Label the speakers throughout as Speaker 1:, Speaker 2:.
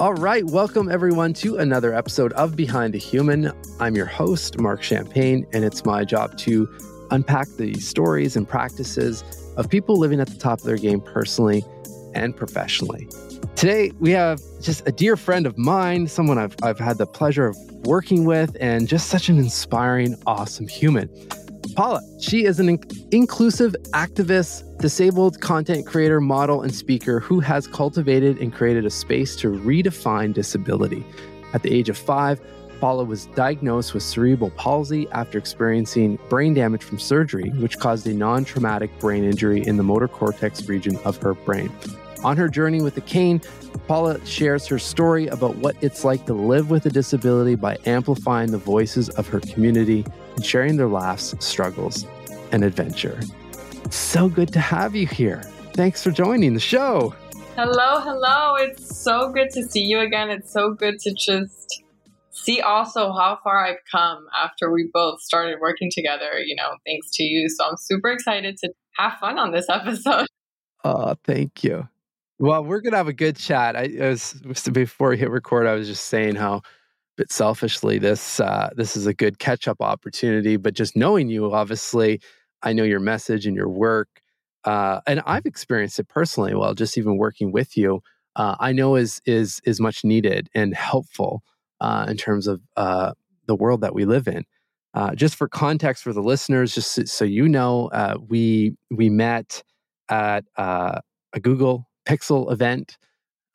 Speaker 1: All right, welcome everyone to another episode of Behind a Human. I'm your host, Marc Champagne, and it's my job to unpack the stories and practices of people living at the top of their game personally and professionally. Today, we have just a dear friend of mine, someone I've, I've had the pleasure of working with, and just such an inspiring, awesome human. Paula, she is an in- inclusive activist, disabled content creator, model, and speaker who has cultivated and created a space to redefine disability. At the age of five, Paula was diagnosed with cerebral palsy after experiencing brain damage from surgery, which caused a non traumatic brain injury in the motor cortex region of her brain. On her journey with the cane, Paula shares her story about what it's like to live with a disability by amplifying the voices of her community and sharing their laughs, struggles, and adventure. So good to have you here. Thanks for joining the show.
Speaker 2: Hello, hello. It's so good to see you again. It's so good to just see also how far I've come after we both started working together, you know, thanks to you. So I'm super excited to have fun on this episode.
Speaker 1: Oh, thank you. Well, we're gonna have a good chat. I, was before we hit record. I was just saying how, bit selfishly, this uh, this is a good catch up opportunity. But just knowing you, obviously, I know your message and your work, uh, and I've experienced it personally. Well, just even working with you, uh, I know is is is much needed and helpful uh, in terms of uh, the world that we live in. Uh, just for context for the listeners, just so you know, we we met at a Google Pixel event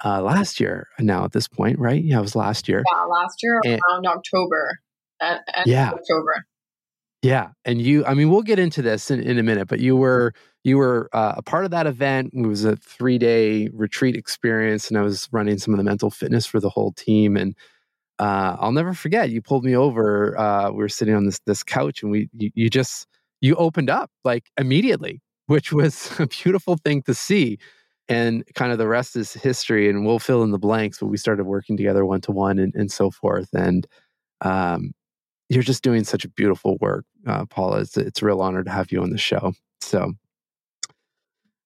Speaker 1: uh, last year. Now at this point, right? Yeah, it was last year.
Speaker 2: Yeah, last year and, around October. At, at yeah, October.
Speaker 1: Yeah, and you. I mean, we'll get into this in, in a minute, but you were you were uh, a part of that event. It was a three day retreat experience, and I was running some of the mental fitness for the whole team. And uh, I'll never forget. You pulled me over. Uh, we were sitting on this this couch, and we you, you just you opened up like immediately, which was a beautiful thing to see and kind of the rest is history and we'll fill in the blanks but we started working together one to one and so forth and um, you're just doing such beautiful work uh, paula. It's, it's a real honor to have you on the show. So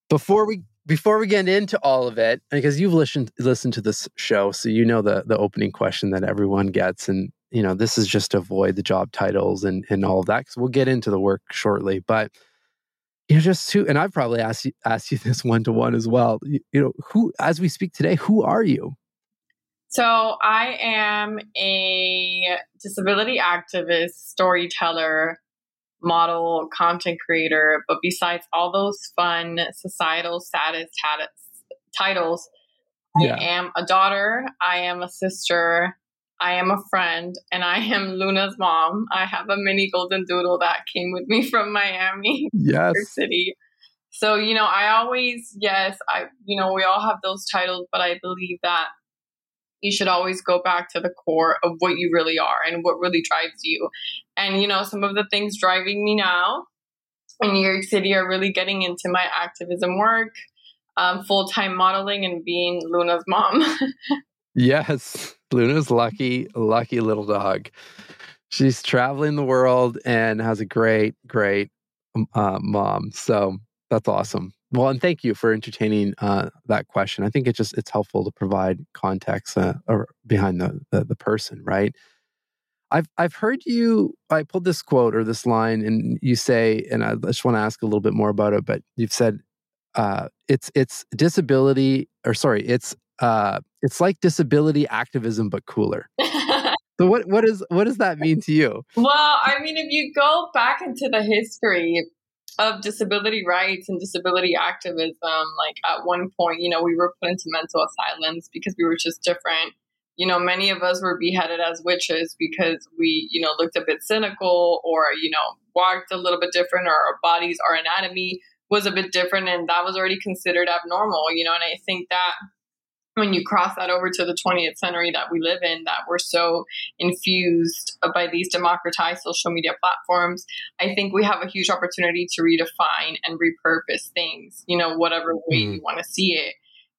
Speaker 1: before we before we get into all of it because you've listened listened to this show so you know the the opening question that everyone gets and you know this is just to avoid the job titles and and all of that because we'll get into the work shortly but you know, just who, and I've probably asked you, asked you this one to one as well. You, you know, who, as we speak today, who are you?
Speaker 2: So I am a disability activist, storyteller, model, content creator. But besides all those fun societal status titles, yeah. I am a daughter. I am a sister. I am a friend and I am Luna's mom. I have a mini golden doodle that came with me from Miami,
Speaker 1: yes.
Speaker 2: City. So, you know, I always, yes, I, you know, we all have those titles, but I believe that you should always go back to the core of what you really are and what really drives you. And, you know, some of the things driving me now in New York City are really getting into my activism work, um, full time modeling, and being Luna's mom.
Speaker 1: yes. Luna's lucky, lucky little dog. She's traveling the world and has a great, great uh, mom. So that's awesome. Well, and thank you for entertaining uh, that question. I think it's just it's helpful to provide context uh, behind the, the, the person, right? I've I've heard you. I pulled this quote or this line, and you say, and I just want to ask a little bit more about it. But you've said uh, it's it's disability, or sorry, it's uh, it's like disability activism but cooler. so what what is what does that mean to you?
Speaker 2: Well, I mean, if you go back into the history of disability rights and disability activism, like at one point, you know, we were put into mental asylums because we were just different. You know, many of us were beheaded as witches because we, you know, looked a bit cynical or, you know, walked a little bit different or our bodies, our anatomy was a bit different and that was already considered abnormal, you know, and I think that when you cross that over to the 20th century that we live in, that we're so infused by these democratized social media platforms, I think we have a huge opportunity to redefine and repurpose things, you know, whatever way mm. you want to see it.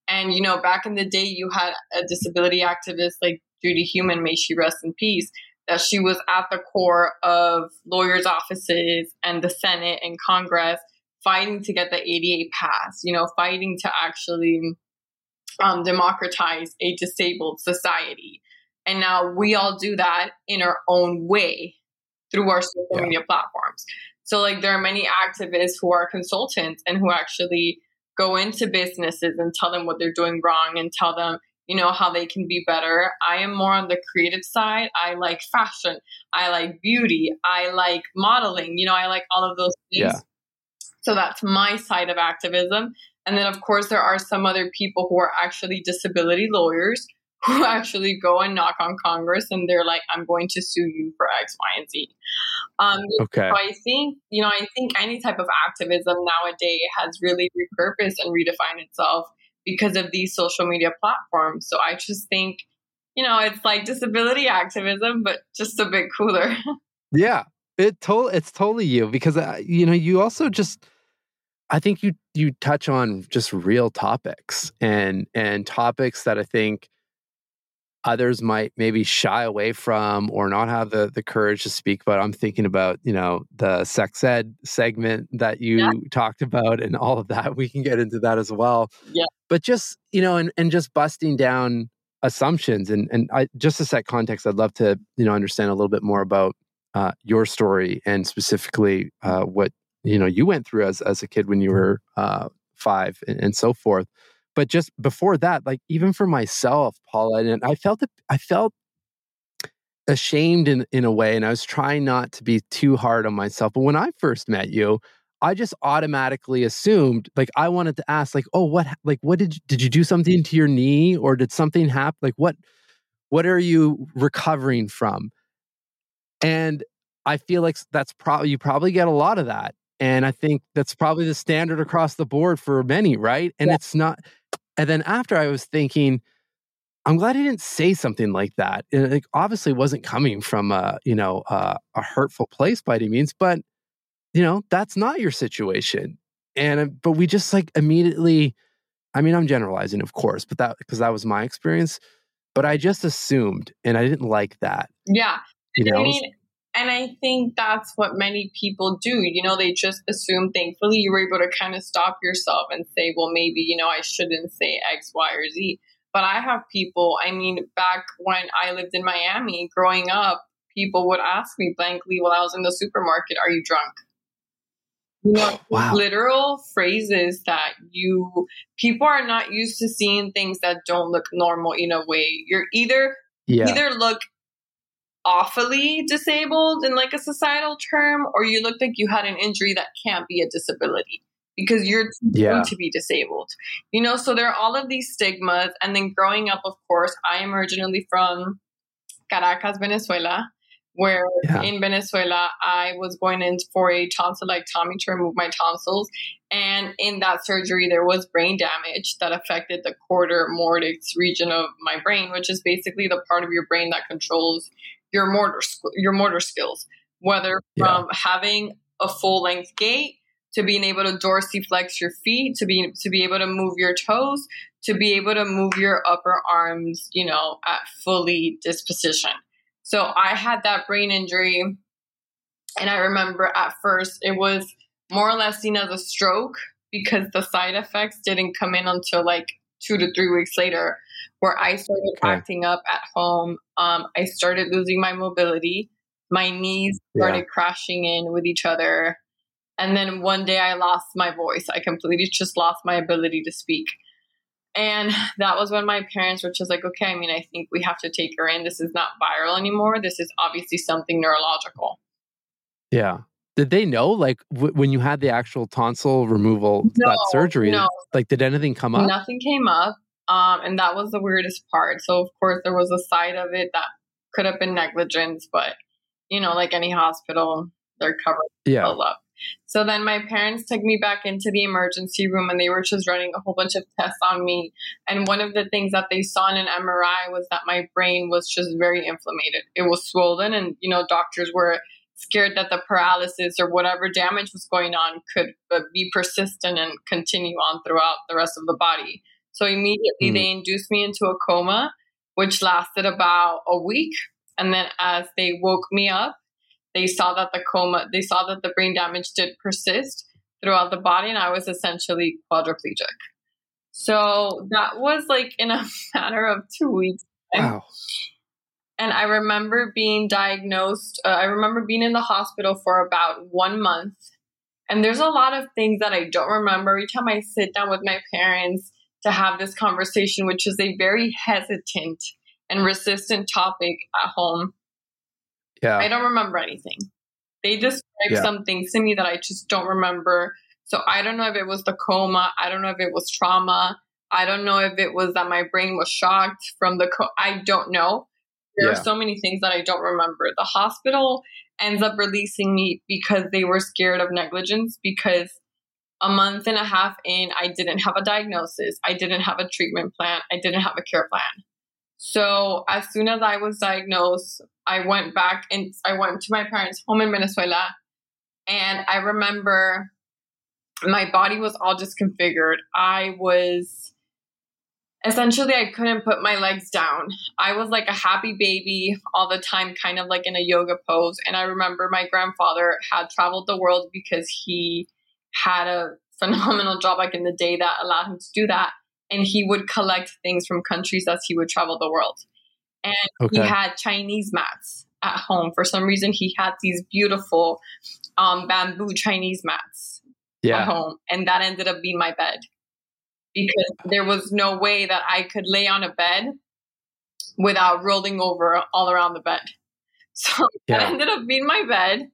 Speaker 2: And, you know, back in the day, you had a disability activist like Judy Heumann, may she rest in peace, that she was at the core of lawyers' offices and the Senate and Congress fighting to get the ADA passed, you know, fighting to actually um, democratize a disabled society. And now we all do that in our own way through our social yeah. media platforms. So, like, there are many activists who are consultants and who actually go into businesses and tell them what they're doing wrong and tell them, you know, how they can be better. I am more on the creative side. I like fashion. I like beauty. I like modeling. You know, I like all of those things. Yeah. So that's my side of activism. And then, of course, there are some other people who are actually disability lawyers who actually go and knock on Congress and they're like, I'm going to sue you for X, Y, and Z. Um, okay. So I think, you know, I think any type of activism nowadays has really repurposed and redefined itself because of these social media platforms. So I just think, you know, it's like disability activism, but just a bit cooler.
Speaker 1: yeah, it to- it's totally you because uh, you know you also just I think you you touch on just real topics and and topics that I think others might maybe shy away from or not have the the courage to speak But I'm thinking about, you know, the sex ed segment that you yeah. talked about and all of that. We can get into that as well.
Speaker 2: Yeah.
Speaker 1: But just, you know, and and just busting down assumptions and and I just to set context, I'd love to, you know, understand a little bit more about uh, your story and specifically uh, what you know you went through as as a kid when you were uh, five and, and, so forth. But just before that, like even for myself, Paula, and I felt that I felt ashamed in in a way, and I was trying not to be too hard on myself. But when I first met you, I just automatically assumed like I wanted to ask like, oh, what like what did you, did you do something to your knee or did something happen? Like what what are you recovering from? And I feel like that's probably you probably get a lot of that. And I think that's probably the standard across the board for many, right? And yeah. it's not. And then after I was thinking, I'm glad he didn't say something like that. And it obviously wasn't coming from a, you know, a hurtful place by any means, but you know, that's not your situation. And but we just like immediately, I mean, I'm generalizing, of course, but that because that was my experience. But I just assumed, and I didn't like that.
Speaker 2: Yeah, you know, I mean, and I think that's what many people do. You know, they just assume, thankfully, you were able to kind of stop yourself and say, well, maybe, you know, I shouldn't say X, Y, or Z. But I have people, I mean, back when I lived in Miami growing up, people would ask me blankly while I was in the supermarket, are you drunk? You know, wow. literal phrases that you, people are not used to seeing things that don't look normal in a way. You're either, yeah. either look awfully disabled in like a societal term, or you look like you had an injury that can't be a disability because you're yeah. going to be disabled. You know, so there are all of these stigmas. And then growing up, of course, I am originally from Caracas, Venezuela, where yeah. in Venezuela I was going in for a tonsillectomy to remove my tonsils. And in that surgery, there was brain damage that affected the corda mortis region of my brain, which is basically the part of your brain that controls your motor your motor skills, whether from yeah. having a full length gait to being able to dorsiflex your feet, to be to be able to move your toes, to be able to move your upper arms, you know, at fully disposition. So I had that brain injury, and I remember at first it was more or less seen as a stroke because the side effects didn't come in until like two to three weeks later where I started okay. acting up at home. Um, I started losing my mobility. My knees started yeah. crashing in with each other. And then one day I lost my voice. I completely just lost my ability to speak. And that was when my parents were just like, okay, I mean, I think we have to take her in. This is not viral anymore. This is obviously something neurological.
Speaker 1: Yeah. Did they know, like, w- when you had the actual tonsil removal, no, that surgery, no. like, did anything come up?
Speaker 2: Nothing came up. Um, and that was the weirdest part. So, of course, there was a side of it that could have been negligence, but, you know, like any hospital, they're covered yeah. up. So then my parents took me back into the emergency room and they were just running a whole bunch of tests on me. And one of the things that they saw in an MRI was that my brain was just very inflamed. It was swollen, and, you know, doctors were scared that the paralysis or whatever damage was going on could uh, be persistent and continue on throughout the rest of the body. So immediately mm. they induced me into a coma, which lasted about a week. And then as they woke me up, they saw that the coma, they saw that the brain damage did persist throughout the body, and I was essentially quadriplegic. So that was like in a matter of two weeks.
Speaker 1: Wow.
Speaker 2: And I remember being diagnosed, uh, I remember being in the hospital for about one month. And there's a lot of things that I don't remember. Every time I sit down with my parents to have this conversation, which is a very hesitant and resistant topic at home,
Speaker 1: Yeah.
Speaker 2: I don't remember anything. They described
Speaker 1: Yeah.
Speaker 2: some things to me that I just don't remember. So I don't know if it was the coma. I don't know if it was trauma. I don't know if it was that my brain was shocked from the co- I don't know. There
Speaker 1: Yeah.
Speaker 2: are so many things that I don't remember. The hospital ends up releasing me because they were scared of negligence because a month and a half in I didn't have a diagnosis. I didn't have a treatment plan. I didn't have a care plan. So as soon as I was diagnosed, I went back and I went to my parents' home in Venezuela. And I remember my body was all disconfigured. I was essentially, I couldn't put my legs down. I was like a happy baby all the time, kind of like in a yoga pose. And I remember my grandfather had traveled the world because he had a phenomenal job back in the day that allowed him to do that. And he would collect things from countries as he would travel the world. And
Speaker 1: Okay.
Speaker 2: he had Chinese mats at home. For some reason, he had these beautiful um, bamboo Chinese mats at home, and that ended up being my bed because there was no way that I could lay on a bed without rolling over all around the bed. So that ended up being my bed.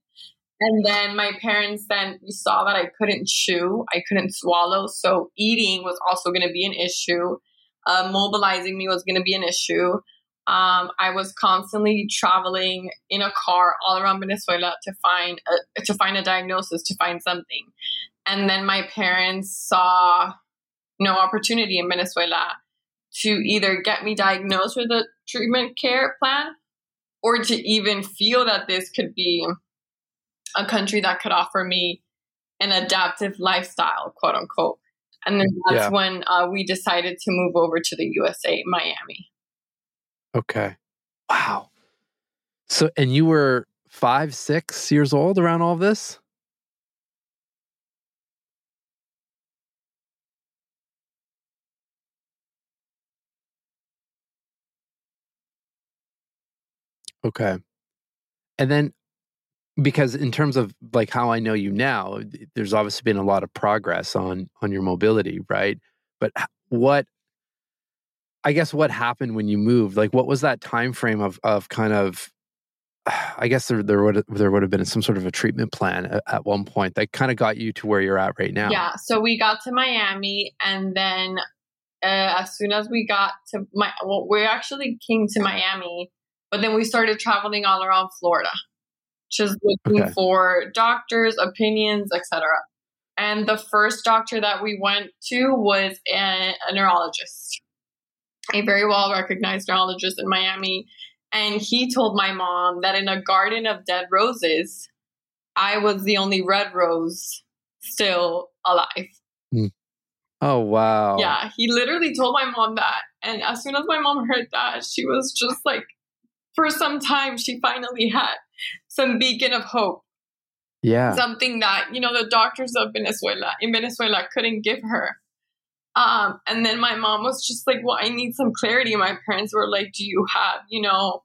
Speaker 2: And then my parents then saw that I couldn't chew, I couldn't swallow, so eating was also going to be an issue. Uh, mobilizing me was going to be an issue. Um, I was constantly traveling in a car all around Venezuela to find a, to find a diagnosis, to find something. And then my parents saw no opportunity in Venezuela to either get me diagnosed with a treatment care plan or to even feel that this could be a country that could offer me an adaptive lifestyle, quote unquote. And then that's
Speaker 1: Yeah.
Speaker 2: when uh, we decided to move over to the USA, Miami.
Speaker 1: Okay. Wow. So, and you were five, six years old around all of this? Okay. And then, because in terms of like how I know you now, there's obviously been a lot of progress on on your mobility, right? But what I guess what happened when you moved? Like, what was that time frame of of kind of? I guess there there would there would have been some sort of a treatment plan at, at one point that kind of got you to where you're at right now.
Speaker 2: Yeah. So we got to Miami, and then uh, as soon as we got to my, well, we actually came to Miami, but then we started traveling all around Florida, just looking
Speaker 1: Okay.
Speaker 2: for doctors, opinions, etc. And the first doctor that we went to was a, a neurologist, a very well recognized neurologist in Miami. And he told my mom that in a garden of dead roses, I was the only red rose still alive. Hmm.
Speaker 1: Oh wow.
Speaker 2: Yeah, he literally told my mom that. And as soon as my mom heard that, she was just like, for some time, she finally had some beacon of hope.
Speaker 1: Yeah.
Speaker 2: Something that, you know, the doctors of Venezuela, in Venezuela, couldn't give her. Um, and then my mom was just like, well, I need some clarity. My parents were like, do you have, you know,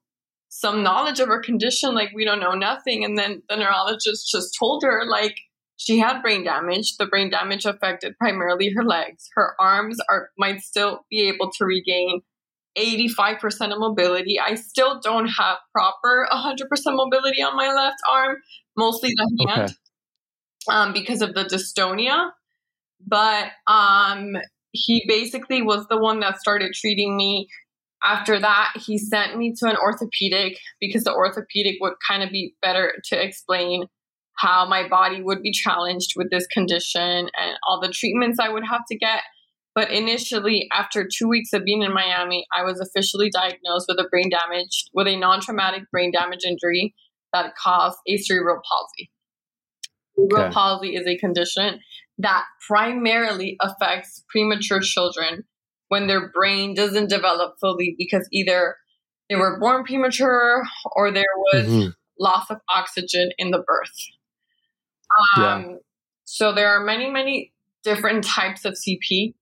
Speaker 2: some knowledge of her condition? Like, we don't know nothing. And then the neurologist just told her, like, she had brain damage. The brain damage affected primarily her legs. Her arms are might still be able to regain 85% of mobility. I still don't have proper 100% mobility on my left arm, mostly the hand,
Speaker 1: Okay.
Speaker 2: um, because of the dystonia. But um, he basically was the one that started treating me. After that, he sent me to an orthopedic because the orthopedic would kind of be better to explain how my body would be challenged with this condition and all the treatments I would have to get. But initially, after two weeks of being in Miami, I was officially diagnosed with a brain damage, with a non traumatic brain damage injury that caused a cerebral palsy. Cerebral
Speaker 1: Okay.
Speaker 2: palsy is a condition that primarily affects premature children when their brain doesn't develop fully because either they were born premature or there was
Speaker 1: Mhm.
Speaker 2: loss of oxygen in the birth. Um,
Speaker 1: Yeah.
Speaker 2: So there are many, many different types of CP.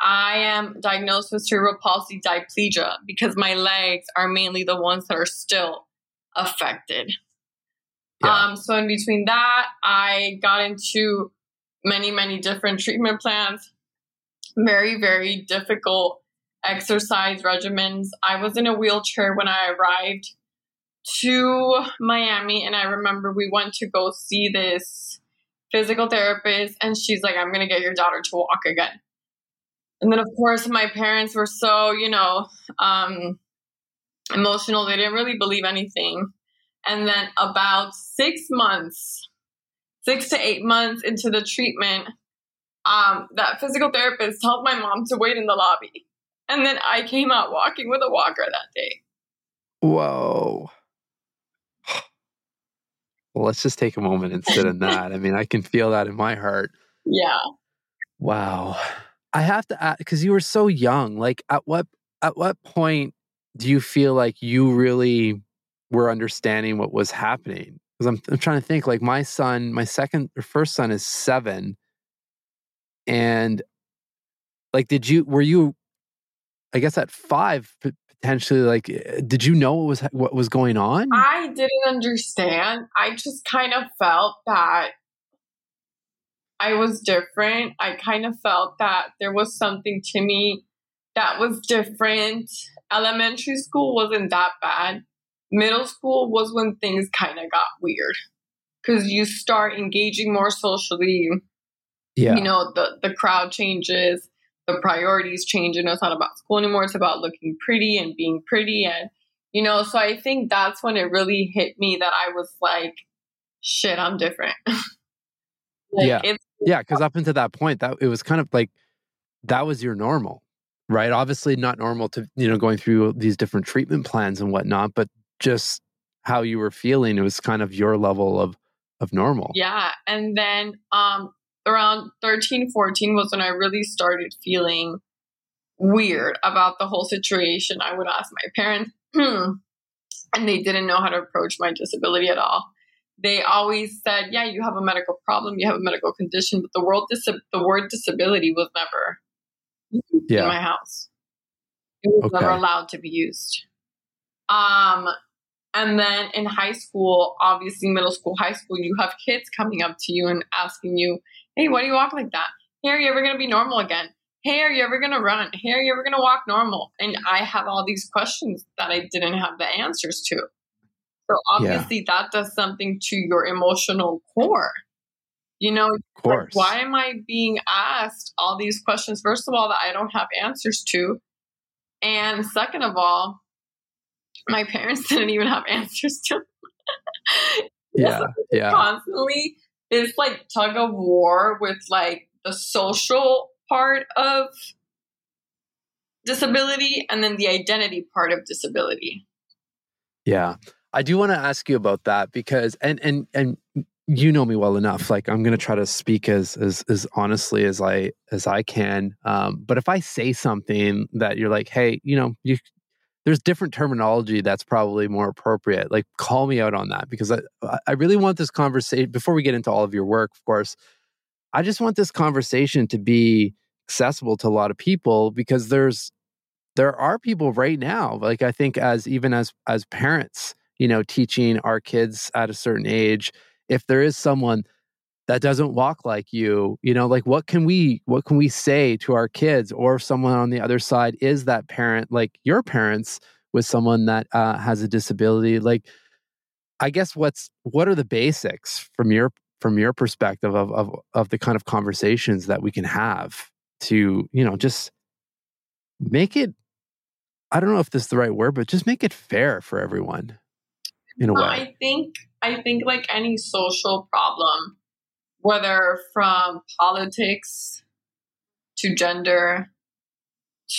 Speaker 2: I am diagnosed with cerebral palsy diplegia because my legs are mainly the ones that are still affected. Yeah. Um, so in between that, I got into many, many different treatment plans, very, very difficult exercise regimens. I was in a wheelchair when I arrived to Miami, and I remember we went to go see this physical therapist, and she's like, I'm going to get your daughter to walk again. And then, of course, my parents were so, you know, um, emotional. They didn't really believe anything. And then, about six months, six to eight months into the treatment, um, that physical therapist told my mom to wait in the lobby. And then I came out walking with a walker that day.
Speaker 1: Whoa. Well, let's just take a moment and sit in that. I mean, I can feel that in my heart.
Speaker 2: Yeah.
Speaker 1: Wow. I have to ask because you were so young. Like, at what at what point do you feel like you really were understanding what was happening? Because I'm I'm trying to think. Like, my son, my second or first son is seven, and like, did you were you? I guess at five, potentially like eh, did you know what was what was going on
Speaker 2: i didn't understand i just kind of felt that i was different. I kind of felt that there was something to me that was different. Elementary school wasn't that bad. Middle school was when things kind of got weird. Because you start engaging more socially. Yeah. You know the the crowd changes. The priorities change. And it's not about school anymore. It's about looking pretty and being pretty and you know so i think that's when it really hit me that i was like shit i'm different
Speaker 1: like, yeah yeah because up until that point that it was kind of like that was your normal right obviously not normal to you know going through these different treatment plans and whatnot but just how you were feeling it was kind of your level of of normal
Speaker 2: yeah and then um around 13, 14 was when I really started feeling weird about the whole situation. I would ask my parents, hmm, and they didn't know how to approach my disability at all. They always said, "Yeah, you have a medical problem, you have a medical condition," but the word dis- the word disability was never yeah. in my house. It was okay. never allowed to be used. Um, and then in high school, obviously middle school, high school, you have kids coming up to you and asking you, Hey, why do you walk like that? Hey, are you ever going to be normal again? Hey, are you ever going to run? Hey, are you ever going to walk normal? And I have all these questions that I didn't have the answers to. So obviously, yeah. that does something to your emotional core. You know, like, why am I being asked all these questions? First of all, that I don't have answers to. And second of all, my parents didn't even have answers to.
Speaker 1: yeah. yeah.
Speaker 2: Constantly it's like tug of war with like the social part of disability and then the identity part of disability.
Speaker 1: Yeah. I do want to ask you about that because and and and you know me well enough like i'm going to try to speak as as as honestly as i as i can um, but if i say something that you're like hey you know you there's different terminology that's probably more appropriate. Like, call me out on that because I, I really want this conversation before we get into all of your work, of course. I just want this conversation to be accessible to a lot of people because there's there are people right now like i think as even as as parents you know teaching our kids at a certain age if there is someone that doesn't walk like you you know like what can we what can we say to our kids? Or if someone on the other side is that parent like your parents with someone that uh, has a disability like i guess what's what are the basics from your from your perspective of of of the kind of conversations that we can have to you know just make it i don't know if this is the right word but just make it fair for everyone in a way
Speaker 2: i think i think like any social problem whether from politics to gender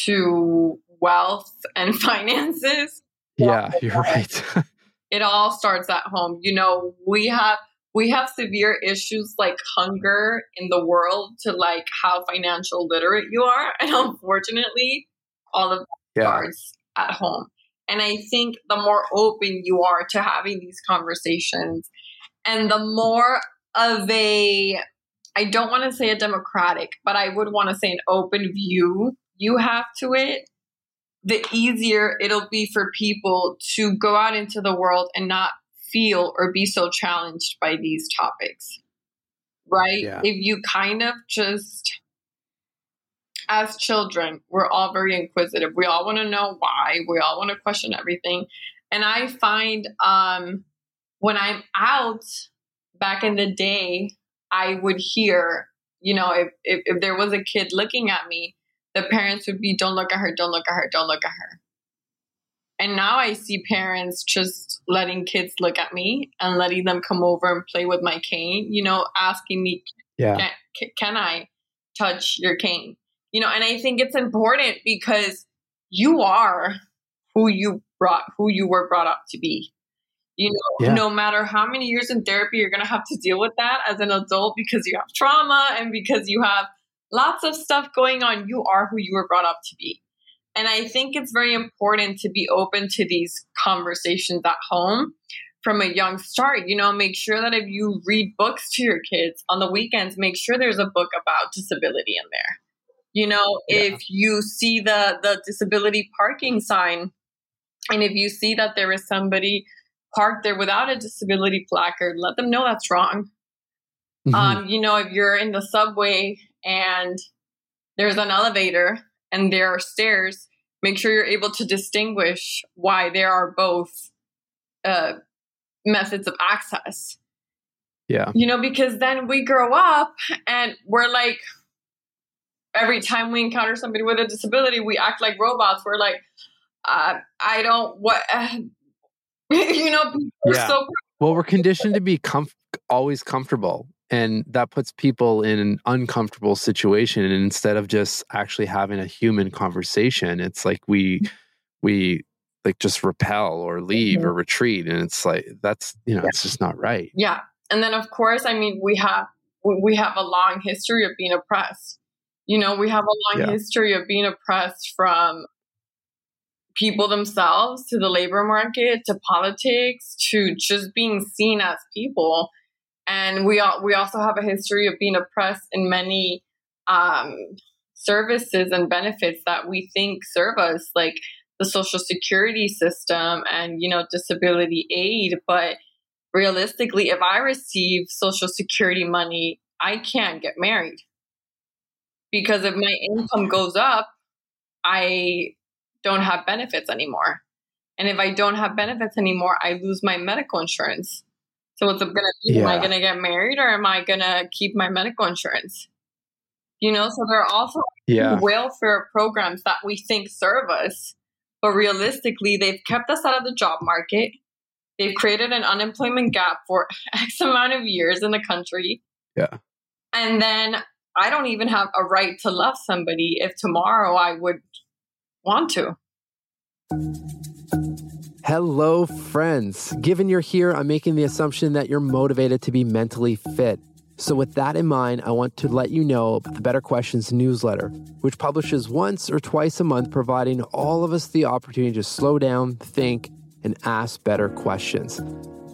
Speaker 2: to wealth and finances.
Speaker 1: Yeah, you're right.
Speaker 2: it all starts at home. You know, we have we have severe issues like hunger in the world to like how financial literate you are. And unfortunately, all of that yeah. starts at home. And I think the more open you are to having these conversations and the more of a I don't want to say a democratic, but I would want to say an open view you have to it, the easier it'll be for people to go out into the world and not feel or be so challenged by these topics. Right?
Speaker 1: Yeah.
Speaker 2: If you kind of just as children, we're all very inquisitive. We all want to know why. We all want to question everything. And I find um, when I'm out back in the day, I would hear, you know, if, if, if there was a kid looking at me, the parents would be, don't look at her, don't look at her, don't look at her. And now I see parents just letting kids look at me and letting them come over and play with my cane, you know, asking me,
Speaker 1: Yeah.
Speaker 2: can, can I touch your cane? You know, and I think it's important because you are who you brought, who you were brought up to be. You know,
Speaker 1: Yeah.
Speaker 2: no matter how many years in therapy, you're going to have to deal with that as an adult because you have trauma and because you have lots of stuff going on. You are who you were brought up to be. And I think it's very important to be open to these conversations at home from a young start. You know, make sure that if you read books to your kids on the weekends, make sure there's a book about disability in there. You know,
Speaker 1: Yeah.
Speaker 2: if you see the the disability parking sign and if you see that there is somebody parked there without a disability placard, let them know that's wrong.
Speaker 1: Mhm.
Speaker 2: Um, you know, if you're in the subway and there's an elevator and there are stairs, make sure you're able to distinguish why there are both uh, methods of access.
Speaker 1: yeah.
Speaker 2: You know, because then we grow up and we're like, every time we encounter somebody with a disability, we act like robots. We're like, uh, I don't, what, you know, people are
Speaker 1: Yeah.
Speaker 2: so
Speaker 1: Well, we're conditioned to be comf- always comfortable, and that puts people in an uncomfortable situation. And instead of just actually having a human conversation, it's like we we like just repel or leave or retreat, and it's like that's you know it's just not right.
Speaker 2: Yeah. And then of course, I mean, we have we have a long history of being oppressed. You know, we have a long
Speaker 1: Yeah.
Speaker 2: history of being oppressed from people themselves to the labor market to politics to just being seen as people. And we all, we also have a history of being oppressed in many um, services and benefits that we think serve us, like the social security system and you know disability aid. But realistically, if I receive social security money, I can't get married because if my income goes up, I don't have benefits anymore. And if I don't have benefits anymore, I lose my medical insurance. So what's it going to be? Am I going to get married or am I going to keep my medical insurance? You know, so there are also
Speaker 1: Yeah,
Speaker 2: welfare programs that we think serve us, but realistically, they've kept us out of the job market. They've created an unemployment gap for X amount of years in the country.
Speaker 1: Yeah.
Speaker 2: And then I don't even have a right to love somebody if tomorrow I would want to.
Speaker 1: Hello, friends. Given you're here, I'm making the assumption that you're motivated to be mentally fit. So, with that in mind, I want to let you know about the Better Questions newsletter, which publishes once or twice a month, providing all of us the opportunity to slow down, think, and ask better questions.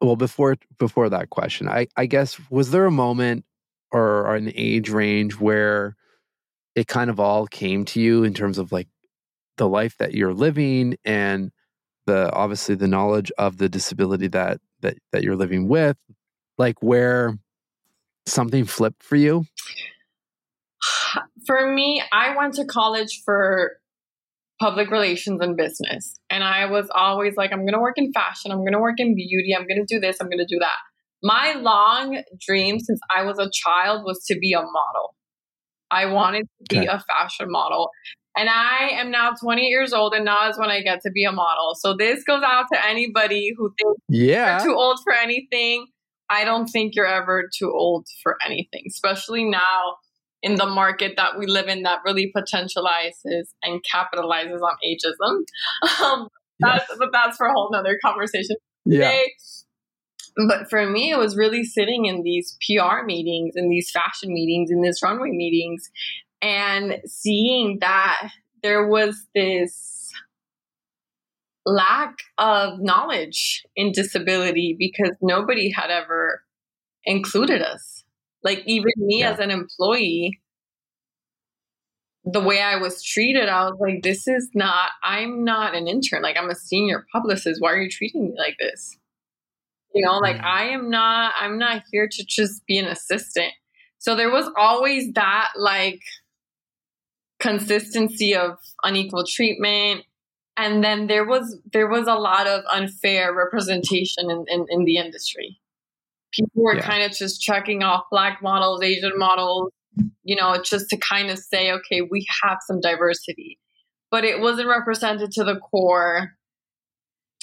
Speaker 1: well before before that question, I, I guess was there a moment or, or an age range where it kind of all came to you in terms of like the life that you're living and the obviously the knowledge of the disability that that that you're living with? Like where something flipped for you?
Speaker 2: For me, I went to college for public relations and business. And I was always like, I'm going to work in fashion, I'm going to work in beauty, I'm going to do this, I'm going to do that. My long dream since I was a child was to be a model. I wanted to be
Speaker 1: Okay.
Speaker 2: a fashion model. And I am now 20 years old, and now is when I get to be a model. So this goes out to anybody who thinks
Speaker 1: yeah
Speaker 2: you're too old for anything. I don't think you're ever too old for anything, especially now in the market that we live in that really potentializes and capitalizes on ageism. Um, that's, yeah. But that's for a whole nother conversation today. Yeah. But for me, it was really sitting in these PR meetings, in these fashion meetings, in these runway meetings, and seeing that there was this lack of knowledge in disability because nobody had ever included us. Like, even me yeah. as an employee, the way I was treated, I was like, this is not, I'm not an intern. Like, I'm a senior publicist. Why are you treating me like this? You know, like, mm. I am not, I'm not here to just be an assistant. So there was always that, like, consistency of unequal treatment and then there was there was a lot of unfair representation in, in, in the industry people were yeah. kind of just checking off black models asian models you know just to kind of say okay we have some diversity but it wasn't represented to the core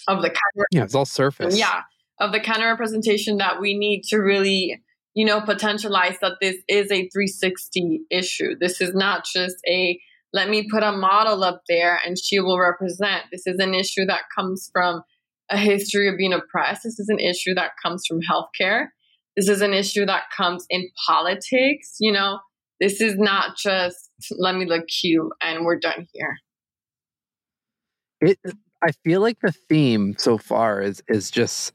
Speaker 2: of the kind of
Speaker 1: yeah it's all surface
Speaker 2: yeah of the kind of representation that we need to really you know, potentialize that this is a 360 issue. This is not just a let me put a model up there and she will represent. This is an issue that comes from a history of being oppressed. This is an issue that comes from healthcare. This is an issue that comes in politics. You know, this is not just let me look cute and we're done here.
Speaker 1: It I feel like the theme so far is is just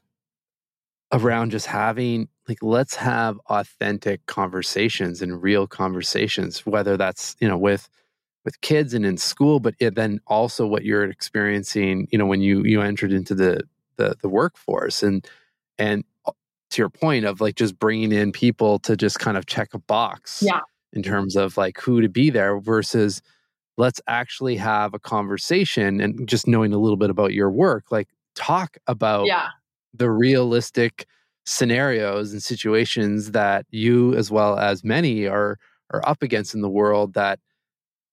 Speaker 1: around just having like let's have authentic conversations and real conversations whether that's you know with with kids and in school but it, then also what you're experiencing you know when you you entered into the the, the workforce and and uh, to your point of like just bringing in people to just kind of check a box
Speaker 2: yeah.
Speaker 1: in terms of like who to be there versus let's actually have a conversation and just knowing a little bit about your work like talk about
Speaker 2: yeah.
Speaker 1: the realistic scenarios and situations that you as well as many are are up against in the world that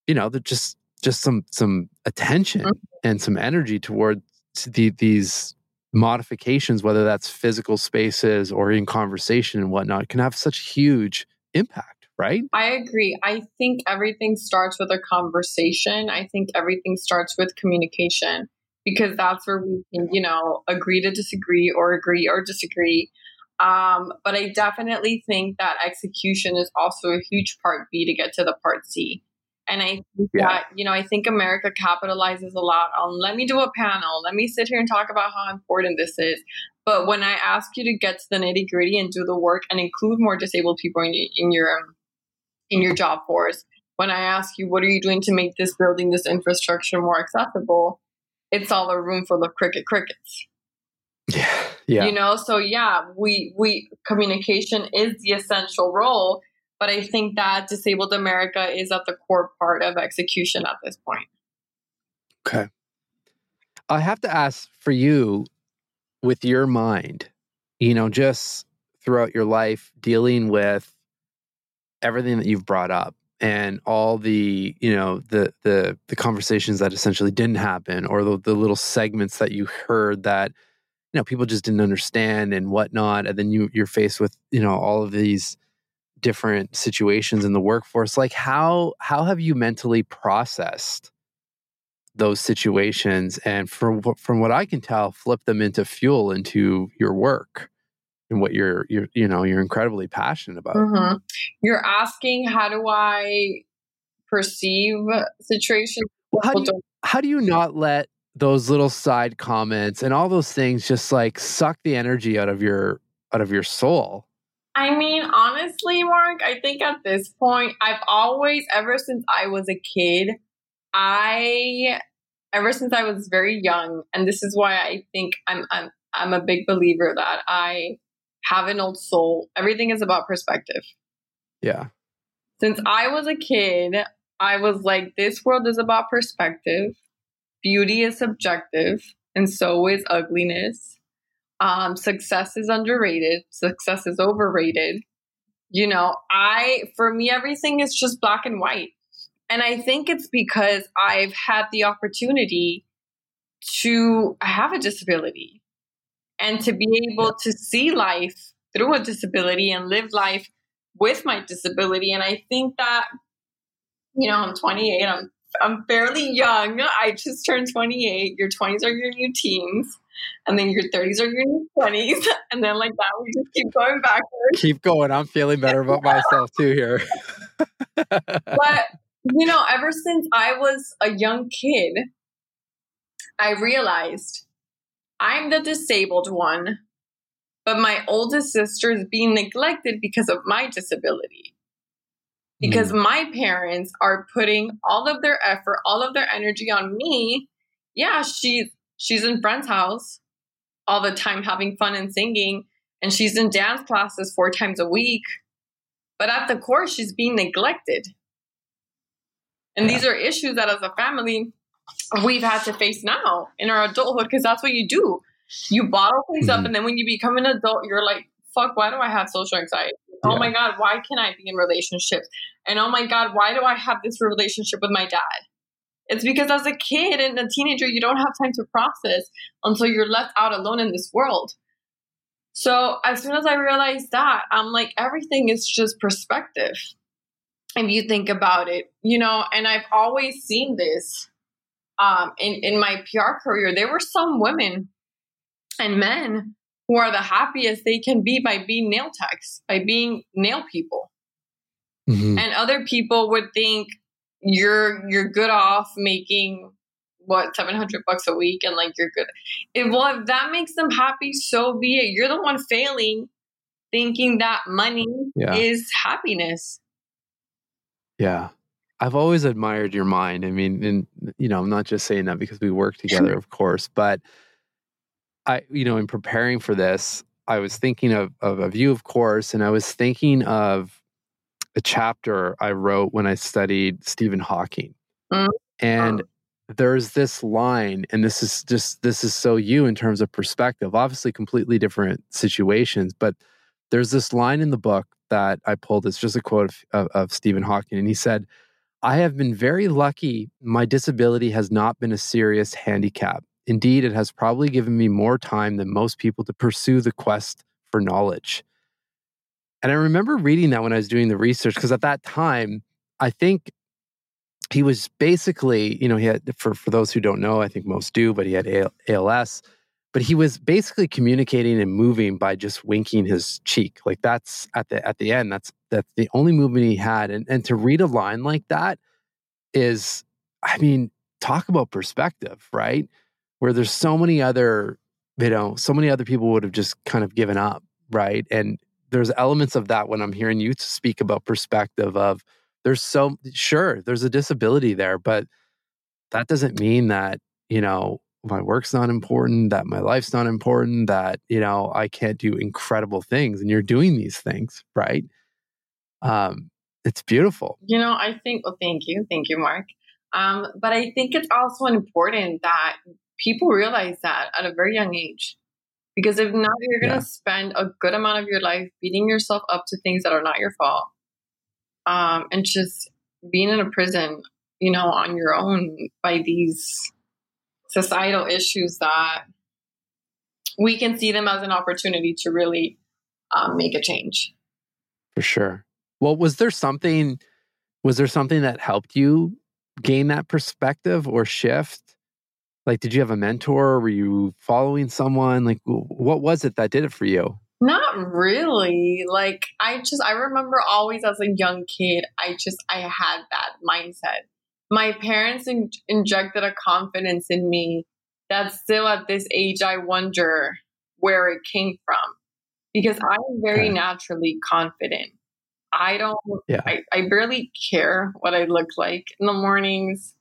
Speaker 1: you know just just some some attention mm-hmm. and some energy towards the, these modifications whether that's physical spaces or in conversation and whatnot can have such huge impact right
Speaker 2: i agree i think everything starts with a conversation i think everything starts with communication because that's where we can, you know, agree to disagree or agree or disagree. Um, but I definitely think that execution is also a huge part B to get to the part C. And I think yeah. that, you know, I think America capitalizes a lot on let me do a panel, let me sit here and talk about how important this is. But when I ask you to get to the nitty gritty and do the work and include more disabled people in, in your um, in your job force, when I ask you what are you doing to make this building, this infrastructure more accessible, it's all a room full of cricket crickets.
Speaker 1: Yeah. Yeah.
Speaker 2: You know, so yeah, we we communication is the essential role, but I think that disabled America is at the core part of execution at this point.
Speaker 1: Okay. I have to ask for you with your mind, you know, just throughout your life dealing with everything that you've brought up and all the you know the the the conversations that essentially didn't happen or the, the little segments that you heard that you know people just didn't understand and whatnot and then you you're faced with you know all of these different situations in the workforce like how how have you mentally processed those situations and from from what i can tell flip them into fuel into your work and what you're you're you know you're incredibly passionate about.
Speaker 2: Mm-hmm. You're asking how do I perceive situations?
Speaker 1: Well, how do you, how do you not let those little side comments and all those things just like suck the energy out of your out of your soul?
Speaker 2: I mean, honestly, Marc, I think at this point, I've always, ever since I was a kid, I, ever since I was very young, and this is why I think I'm, I'm, I'm a big believer that I have an old soul. Everything is about perspective.
Speaker 1: Yeah.
Speaker 2: Since I was a kid, I was like, this world is about perspective. Beauty is subjective, and so is ugliness. Um, success is underrated. Success is overrated. You know, I, for me, everything is just black and white. And I think it's because I've had the opportunity to have a disability and to be able to see life through a disability and live life with my disability. And I think that, you know, I'm 28, I'm I'm fairly young. I just turned 28. Your 20s are your new teens. And then your 30s are your 20s. And then like that, we just keep going backwards.
Speaker 1: Keep going. I'm feeling better about myself too here.
Speaker 2: but, you know, ever since I was a young kid, I realized I'm the disabled one, but my oldest sister is being neglected because of my disability because mm. my parents are putting all of their effort, all of their energy on me. Yeah, she's she's in friend's house all the time having fun and singing and she's in dance classes four times a week. But at the core she's being neglected. And yeah. these are issues that as a family we've had to face now in our adulthood because that's what you do. You bottle things mm-hmm. up and then when you become an adult you're like fuck why do I have social anxiety? Oh my God, why can't I be in relationships? And oh my God, why do I have this relationship with my dad? It's because as a kid and a teenager, you don't have time to process until you're left out alone in this world. So as soon as I realized that, I'm like, everything is just perspective. If you think about it, you know, and I've always seen this um, in, in my PR career. There were some women and men who are the happiest they can be by being nail techs, by being nail people. Mm-hmm. And other people would think you're you're good off making what 700 bucks a week and like you're good. If, well, if that makes them happy, so be it. You're the one failing thinking that money yeah. is happiness.
Speaker 1: Yeah. I've always admired your mind. I mean, and you know, I'm not just saying that because we work together, of course, but I, you know, in preparing for this, I was thinking of, of, of you, of course, and I was thinking of a chapter I wrote when I studied Stephen Hawking. Mm-hmm. And there's this line, and this is just, this is so you in terms of perspective, obviously completely different situations, but there's this line in the book that I pulled. It's just a quote of, of, of Stephen Hawking. And he said, I have been very lucky. My disability has not been a serious handicap. Indeed, it has probably given me more time than most people to pursue the quest for knowledge. And I remember reading that when I was doing the research, because at that time, I think he was basically, you know, he had, for, for those who don't know, I think most do, but he had ALS. But he was basically communicating and moving by just winking his cheek. Like that's at the at the end, that's that's the only movement he had. And and to read a line like that is, I mean, talk about perspective, right? where there's so many other, you know, so many other people would have just kind of given up, right? And there's elements of that when I'm hearing you speak about perspective of there's so sure there's a disability there, but that doesn't mean that, you know, my work's not important, that my life's not important, that, you know, I can't do incredible things. And you're doing these things, right? Um, it's beautiful.
Speaker 2: You know, I think, well, thank you. Thank you, Marc. Um, but I think it's also important that people realize that at a very young age. Because if not, you're going to yeah. spend a good amount of your life beating yourself up to things that are not your fault. Um, and just being in a prison, you know, on your own by these societal issues that we can see them as an opportunity to really um, make a change.
Speaker 1: For sure. Well, was there something, was there something that helped you gain that perspective or shift? Like, did you have a mentor? Were you following someone? Like, what was it that did it for you?
Speaker 2: Not really. Like, I just, I remember always as a young kid, I just, I had that mindset. My parents in- injected a confidence in me that still at this age, I wonder where it came from because I'm very okay. naturally confident. I don't, yeah. I, I barely care what I look like in the mornings.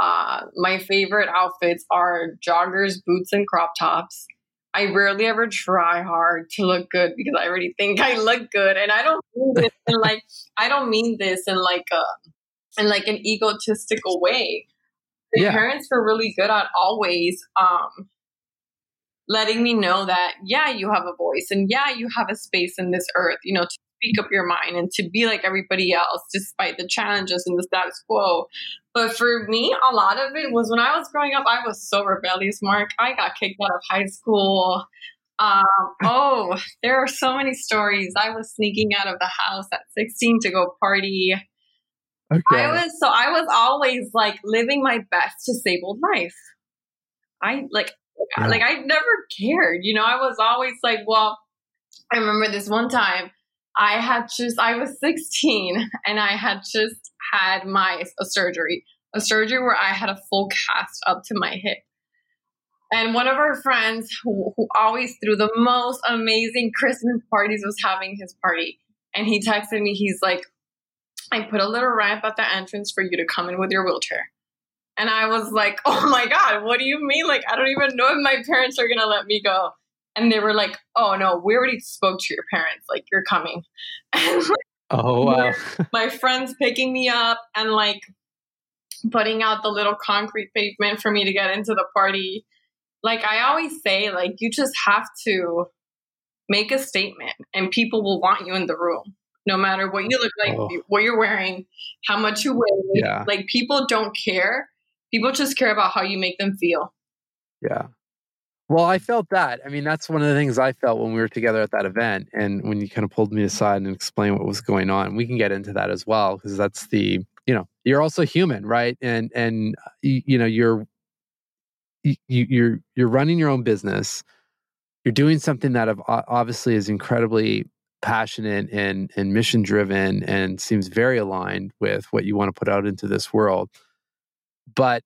Speaker 2: Uh, my favorite outfits are joggers, boots, and crop tops. I rarely ever try hard to look good because I already think I look good, and I don't mean this in like I don't mean this in like a in like an egotistical way. The yeah. parents were really good at always um, letting me know that yeah, you have a voice, and yeah, you have a space in this earth. You know, to speak up your mind and to be like everybody else despite the challenges and the status quo. But for me, a lot of it was when I was growing up, I was so rebellious, Marc. I got kicked out of high school. Um, oh, there are so many stories. I was sneaking out of the house at 16 to go party. Okay. I was so I was always like living my best disabled life. I like yeah. like I never cared, you know. I was always like, well, I remember this one time I had just I was 16 and I had just had my a surgery, a surgery where I had a full cast up to my hip. And one of our friends who, who always threw the most amazing Christmas parties was having his party. And he texted me, he's like, I put a little ramp at the entrance for you to come in with your wheelchair. And I was like, oh my God, what do you mean? Like, I don't even know if my parents are going to let me go. And they were like, oh no, we already spoke to your parents. Like, you're coming.
Speaker 1: oh, wow.
Speaker 2: my friends picking me up and like putting out the little concrete pavement for me to get into the party. Like, I always say, like, you just have to make a statement and people will want you in the room no matter what you look like, oh. what you're wearing, how much you weigh. Yeah. Like people don't care. People just care about how you make them feel.
Speaker 1: Yeah. Well, I felt that. I mean, that's one of the things I felt when we were together at that event. And when you kind of pulled me aside and explained what was going on, we can get into that as well, because that's the, you know, you're also human, right? And, and, uh, you, you know, you're, you, you're, you're running your own business. You're doing something that obviously is incredibly passionate and and mission driven and seems very aligned with what you want to put out into this world but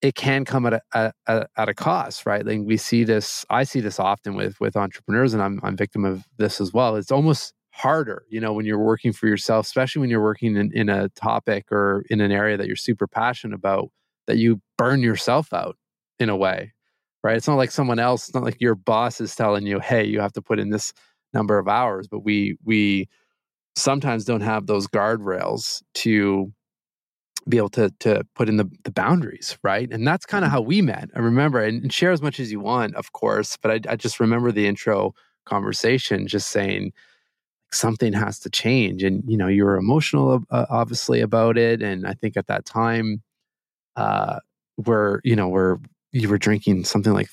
Speaker 1: it can come at a, a, at a cost right? Like we see this i see this often with with entrepreneurs and i'm i'm victim of this as well. It's almost harder you know when you're working for yourself especially when you're working in, in a topic or in an area that you're super passionate about that you burn yourself out in a way right? It's not like someone else it's not like your boss is telling you hey you have to put in this number of hours, but we we sometimes don't have those guardrails to be able to to put in the, the boundaries, right? And that's kind of mm-hmm. how we met. I remember, and, and, share as much as you want, of course, but I, I just remember the intro conversation, just saying something has to change, and you know, you were emotional, uh, obviously, about it, and I think at that time, uh, where you know, where you were drinking something like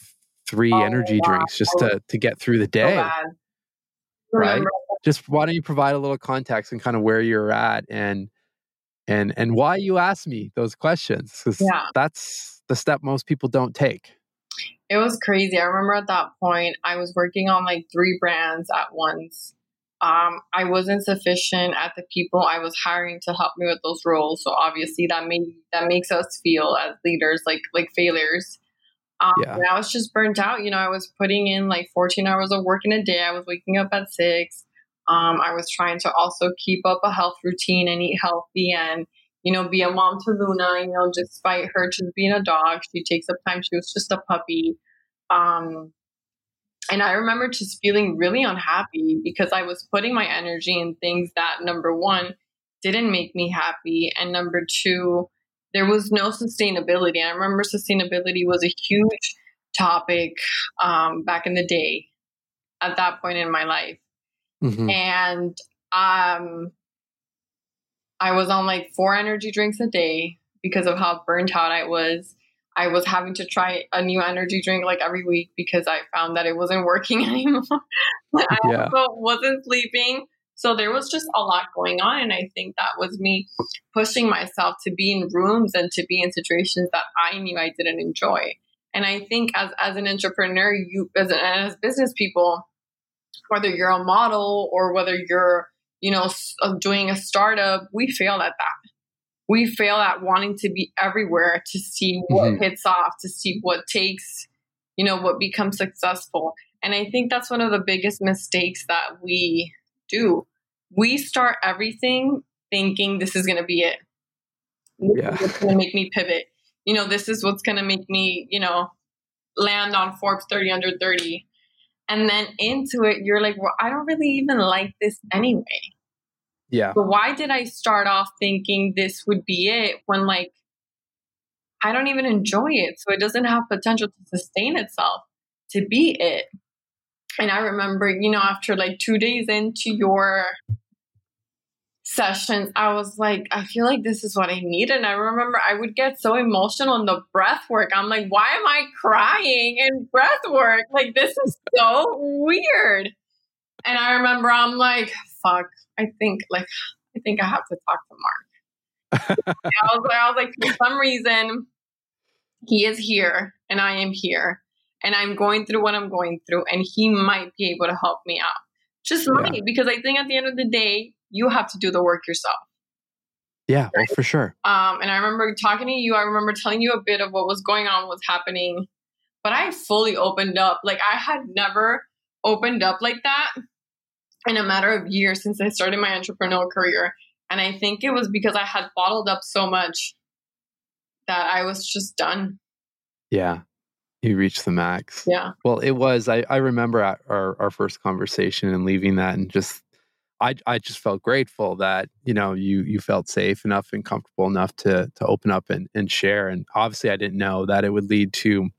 Speaker 1: three oh, energy wow. drinks just to to get through the day. Right just why don't you provide a little context and kind of where you're at and and and why you asked me those questions yeah. that's the step most people don't take
Speaker 2: it was crazy i remember at that point i was working on like three brands at once um, i wasn't sufficient at the people i was hiring to help me with those roles so obviously that made that makes us feel as leaders like like failures um, yeah. I was just burnt out. You know, I was putting in like 14 hours of work in a day. I was waking up at six. Um, I was trying to also keep up a health routine and eat healthy and, you know, be a mom to Luna, you know, despite her just being a dog. She takes up time. She was just a puppy. Um, and I remember just feeling really unhappy because I was putting my energy in things that, number one, didn't make me happy. And number two, there was no sustainability. I remember sustainability was a huge topic um, back in the day at that point in my life. Mm-hmm. And um, I was on like four energy drinks a day because of how burnt out I was. I was having to try a new energy drink like every week because I found that it wasn't working anymore. I yeah. also wasn't sleeping. So there was just a lot going on. And I think that was me pushing myself to be in rooms and to be in situations that I knew I didn't enjoy. And I think as, as an entrepreneur, you as, as business people, whether you're a model or whether you're, you know, uh, doing a startup, we fail at that. We fail at wanting to be everywhere to see what mm-hmm. hits off, to see what takes, you know, what becomes successful. And I think that's one of the biggest mistakes that we do. We start everything thinking this is going to be it. This yeah. It's going to make me pivot. You know, this is what's going to make me, you know, land on Forbes 30 under 30. And then into it, you're like, well, I don't really even like this anyway.
Speaker 1: Yeah.
Speaker 2: But why did I start off thinking this would be it when, like, I don't even enjoy it? So it doesn't have potential to sustain itself to be it. And I remember, you know, after like two days into your sessions, I was like, I feel like this is what I need. And I remember I would get so emotional in the breath work. I'm like, why am I crying in breath work? Like, this is so weird. And I remember I'm like, fuck, I think, like, I think I have to talk to Marc. I, was, I was like, for some reason, he is here and I am here. And I'm going through what I'm going through, and he might be able to help me out. Just yeah. because I think at the end of the day, you have to do the work yourself.
Speaker 1: Yeah, well, for sure.
Speaker 2: Um, and I remember talking to you. I remember telling you a bit of what was going on, what's happening. But I fully opened up. Like I had never opened up like that in a matter of years since I started my entrepreneurial career. And I think it was because I had bottled up so much that I was just done.
Speaker 1: Yeah. You reached the max.
Speaker 2: Yeah.
Speaker 1: Well, it was. I, I remember our, our first conversation and leaving that and just I I just felt grateful that you know you you felt safe enough and comfortable enough to to open up and and share. And obviously, I didn't know that it would lead to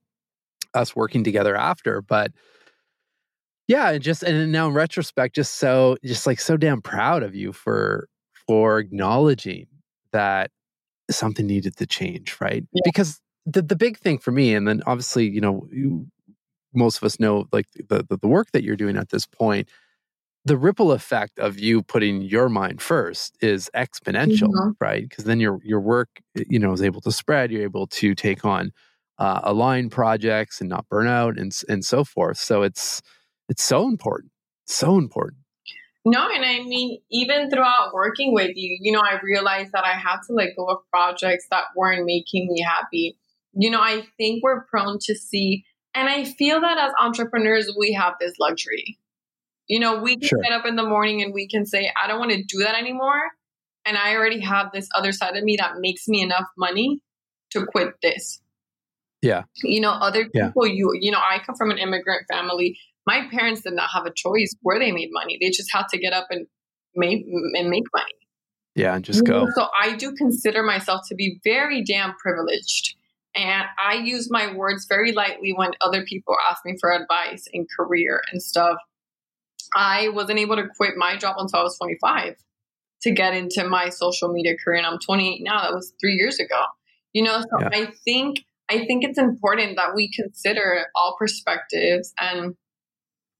Speaker 1: us working together after, but yeah, and just and now in retrospect, just so just like so damn proud of you for for acknowledging that something needed to change, right? Yeah. Because the the big thing for me, and then obviously, you know, you, most of us know like the, the the work that you're doing at this point the ripple effect of you putting your mind first is exponential, mm-hmm. right? Because then your your work, you know, is able to spread. You're able to take on uh, align projects and not burn out, and and so forth. So it's it's so important, so important.
Speaker 2: No, and I mean, even throughout working with you, you know, I realized that I had to let go of projects that weren't making me happy. You know, I think we're prone to see, and I feel that as entrepreneurs, we have this luxury you know, we can sure. get up in the morning and we can say, I don't want to do that anymore. And I already have this other side of me that makes me enough money to quit this.
Speaker 1: Yeah.
Speaker 2: You know, other people, yeah. you, you know, I come from an immigrant family. My parents did not have a choice where they made money. They just had to get up and make, and make money.
Speaker 1: Yeah. And just go.
Speaker 2: So I do consider myself to be very damn privileged. And I use my words very lightly when other people ask me for advice in career and stuff. I wasn't able to quit my job until I was 25 to get into my social media career. And I'm 28 now. That was three years ago. You know, so yeah. I think I think it's important that we consider all perspectives and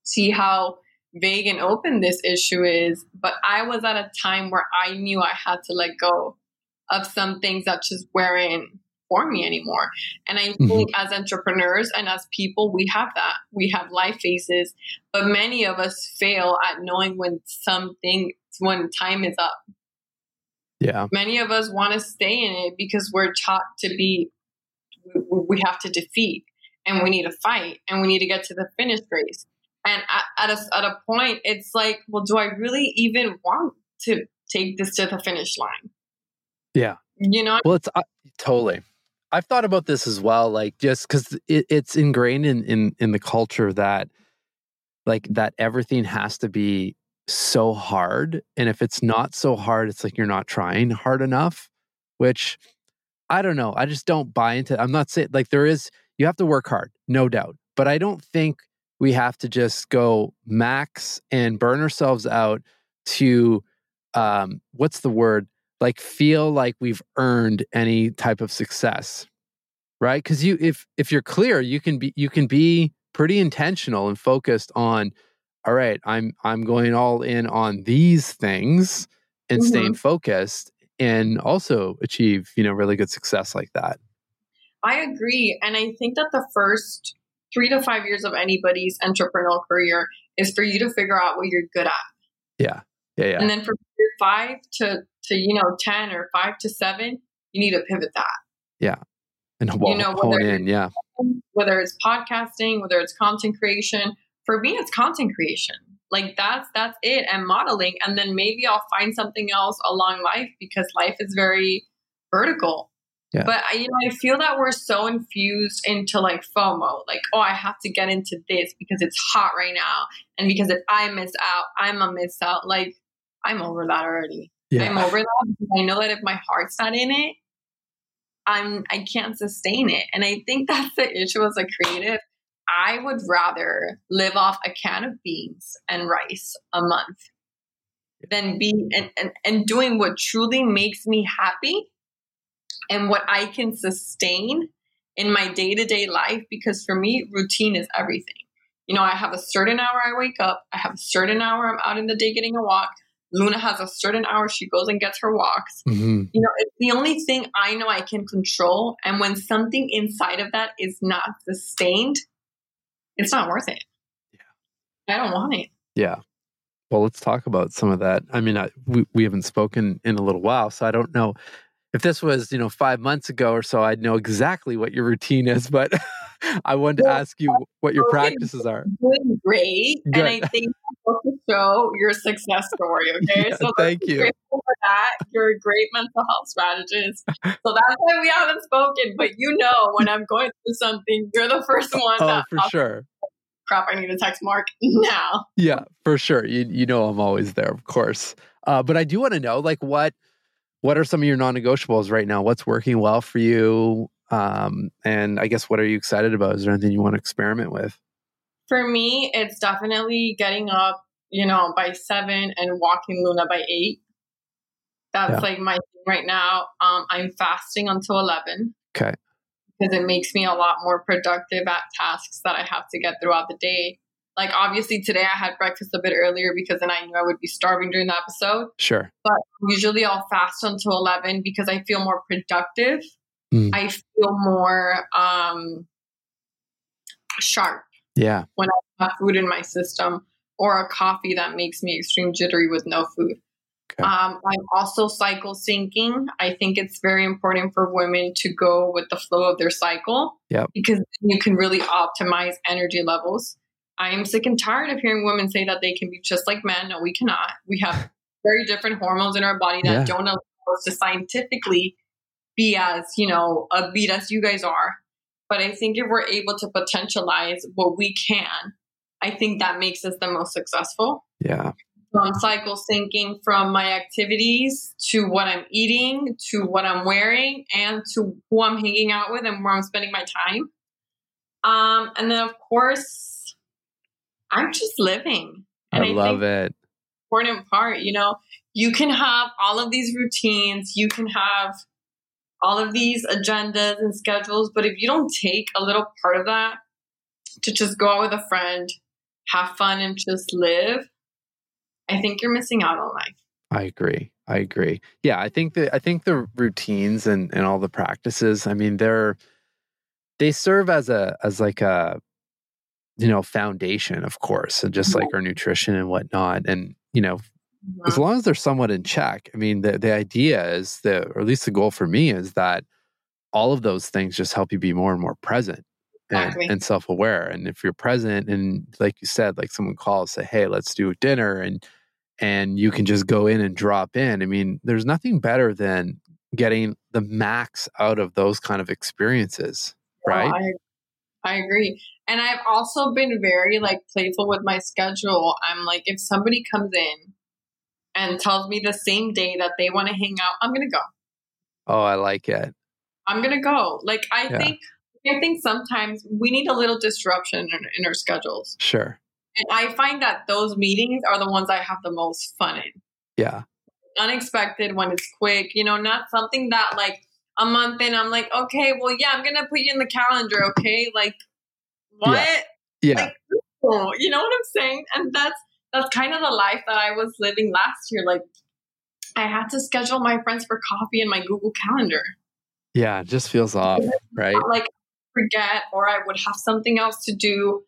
Speaker 2: see how vague and open this issue is. But I was at a time where I knew I had to let go of some things that just weren't for me anymore. And I mm-hmm. think mm-hmm. as entrepreneurs and as people, we have that. We have life phases, but many of us fail at knowing when something, when time is up.
Speaker 1: Yeah.
Speaker 2: Many of us want to stay in it because we're taught to be, we have to defeat and we need to fight and we need to get to the finish race. And at, at, a, at a point, it's like, well, do I really even want to take this to the finish line?
Speaker 1: Yeah.
Speaker 2: You know?
Speaker 1: Well, it's uh, totally. I've thought about this as well, like just because it, it's ingrained in, in in the culture that like that everything has to be so hard, and if it's not so hard, it's like you're not trying hard enough. Which I don't know. I just don't buy into. I'm not saying like there is. You have to work hard, no doubt, but I don't think we have to just go max and burn ourselves out to um what's the word like feel like we've earned any type of success right because you if if you're clear you can be you can be pretty intentional and focused on all right i'm i'm going all in on these things and mm-hmm. staying focused and also achieve you know really good success like that
Speaker 2: i agree and i think that the first three to five years of anybody's entrepreneurial career is for you to figure out what you're good at
Speaker 1: yeah yeah, yeah.
Speaker 2: and then for five to to you know 10 or 5 to 7 you need to pivot that
Speaker 1: yeah and well, you know whether in yeah
Speaker 2: whether it's podcasting whether it's content creation for me it's content creation like that's that's it and modeling and then maybe i'll find something else along life because life is very vertical yeah. But I, you know, I feel that we're so infused into like FOMO, like oh, I have to get into this because it's hot right now, and because if I miss out, I'm a miss out. Like I'm over that already. Yeah. I'm over that I know that if my heart's not in it, I'm I can't sustain it. And I think that's the issue as a creative. I would rather live off a can of beans and rice a month than be and, and, and doing what truly makes me happy and what I can sustain in my day to day life. Because for me, routine is everything. You know, I have a certain hour I wake up, I have a certain hour I'm out in the day getting a walk. Luna has a certain hour she goes and gets her walks. Mm-hmm. You know, it's the only thing I know I can control. And when something inside of that is not sustained, it's not worth it. Yeah. I don't want it.
Speaker 1: Yeah. Well, let's talk about some of that. I mean, I, we, we haven't spoken in a little while, so I don't know if this was, you know, five months ago or so, I'd know exactly what your routine is. But I wanted to ask you what your practices are.
Speaker 2: Doing great, Good. and I think to show your success story. Okay,
Speaker 1: yeah, so thank you
Speaker 2: for that. You're a great mental health strategist, so that's why we haven't spoken. But you know, when I'm going through something, you're the first one.
Speaker 1: Oh, for sure
Speaker 2: crap, I need to text Marc now.
Speaker 1: Yeah, for sure. You you know I'm always there, of course. Uh, but I do want to know, like, what what are some of your non-negotiables right now? What's working well for you? Um, and I guess what are you excited about? Is there anything you want to experiment with?
Speaker 2: For me, it's definitely getting up, you know, by seven and walking Luna by eight. That's yeah. like my thing right now. Um, I'm fasting until eleven.
Speaker 1: Okay
Speaker 2: because it makes me a lot more productive at tasks that I have to get throughout the day. Like obviously today I had breakfast a bit earlier because then I knew I would be starving during the episode.
Speaker 1: Sure.
Speaker 2: But usually I'll fast until 11 because I feel more productive. Mm. I feel more um sharp.
Speaker 1: Yeah.
Speaker 2: When I have food in my system or a coffee that makes me extreme jittery with no food. Okay. Um, I'm also cycle syncing. I think it's very important for women to go with the flow of their cycle
Speaker 1: yep.
Speaker 2: because you can really optimize energy levels. I am sick and tired of hearing women say that they can be just like men. No, we cannot. We have very different hormones in our body that yeah. don't allow us to scientifically be as, you know, a beat as you guys are. But I think if we're able to potentialize what we can, I think that makes us the most successful.
Speaker 1: Yeah
Speaker 2: from cycle syncing from my activities to what I'm eating to what I'm wearing and to who I'm hanging out with and where I'm spending my time. Um, and then, of course, I'm just living.
Speaker 1: And I, I love it.
Speaker 2: Important part, you know, you can have all of these routines, you can have all of these agendas and schedules, but if you don't take a little part of that to just go out with a friend, have fun, and just live, I think you're missing out on life.
Speaker 1: I agree. I agree. Yeah, I think that I think the routines and, and all the practices, I mean, they're they serve as a as like a you know foundation, of course, and just mm-hmm. like our nutrition and whatnot. And you know, as mm-hmm. long as they're somewhat in check, I mean, the the idea is that, or at least the goal for me is that all of those things just help you be more and more present and, and self-aware and if you're present and like you said like someone calls say hey let's do dinner and and you can just go in and drop in. I mean, there's nothing better than getting the max out of those kind of experiences, right?
Speaker 2: I, I agree. And I've also been very like playful with my schedule. I'm like, if somebody comes in and tells me the same day that they want to hang out, I'm gonna go.
Speaker 1: Oh, I like it.
Speaker 2: I'm gonna go. Like I yeah. think I think sometimes we need a little disruption in, in our schedules.
Speaker 1: Sure.
Speaker 2: And I find that those meetings are the ones I have the most fun in.
Speaker 1: Yeah.
Speaker 2: Unexpected when it's quick, you know, not something that like a month in, I'm like, okay, well, yeah, I'm going to put you in the calendar, okay? Like, what?
Speaker 1: Yeah. yeah. Like,
Speaker 2: you know what I'm saying? And that's, that's kind of the life that I was living last year. Like, I had to schedule my friends for coffee in my Google Calendar.
Speaker 1: Yeah, it just feels off, right?
Speaker 2: Like, forget, or I would have something else to do.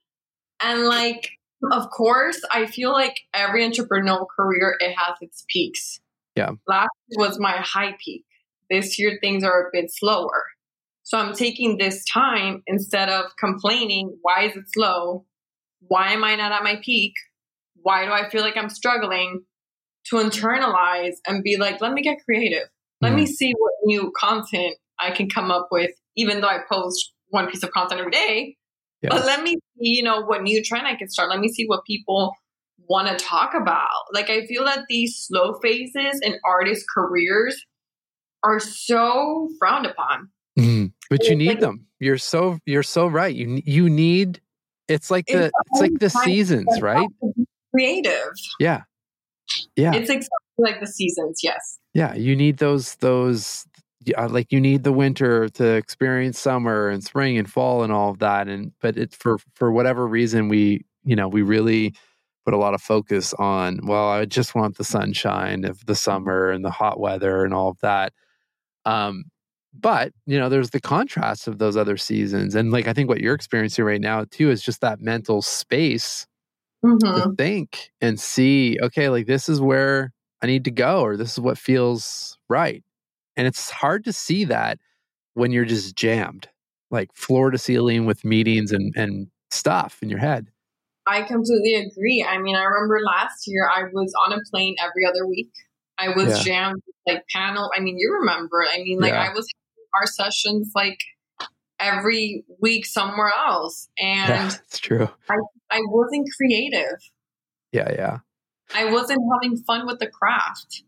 Speaker 2: And like, of course, I feel like every entrepreneurial career it has its peaks.
Speaker 1: Yeah.
Speaker 2: Last was my high peak. This year things are a bit slower. So I'm taking this time instead of complaining, why is it slow? Why am I not at my peak? Why do I feel like I'm struggling? To internalize and be like, let me get creative. Let mm me see what new content I can come up with, even though I post one piece of content every day. Yeah. But let me see, you know, what new trend I can start. Let me see what people want to talk about. Like I feel that these slow phases in artist careers are so frowned upon.
Speaker 1: Mm, but you need like, them. You're so you're so right. You you need it's like the it's like the seasons, right?
Speaker 2: Creative.
Speaker 1: Yeah. Yeah.
Speaker 2: It's exactly like the seasons, yes.
Speaker 1: Yeah, you need those those like you need the winter to experience summer and spring and fall and all of that and but it's for for whatever reason we you know we really put a lot of focus on well i just want the sunshine of the summer and the hot weather and all of that um but you know there's the contrast of those other seasons and like i think what you're experiencing right now too is just that mental space
Speaker 2: Mhm.
Speaker 1: to think and see okay like this is where i need to go or this is what feels right and it's hard to see that when you're just jammed like floor to ceiling with meetings and and stuff in your head
Speaker 2: I completely agree. I mean, I remember last year I was on a plane every other week. I was
Speaker 1: Yeah.
Speaker 2: jammed like panel. I mean, you remember. I mean, like
Speaker 1: Yeah.
Speaker 2: I was our sessions like every week somewhere else, and
Speaker 1: yeah it's true
Speaker 2: I wasn't creative.
Speaker 1: yeah yeah
Speaker 2: I wasn't having fun with the craft.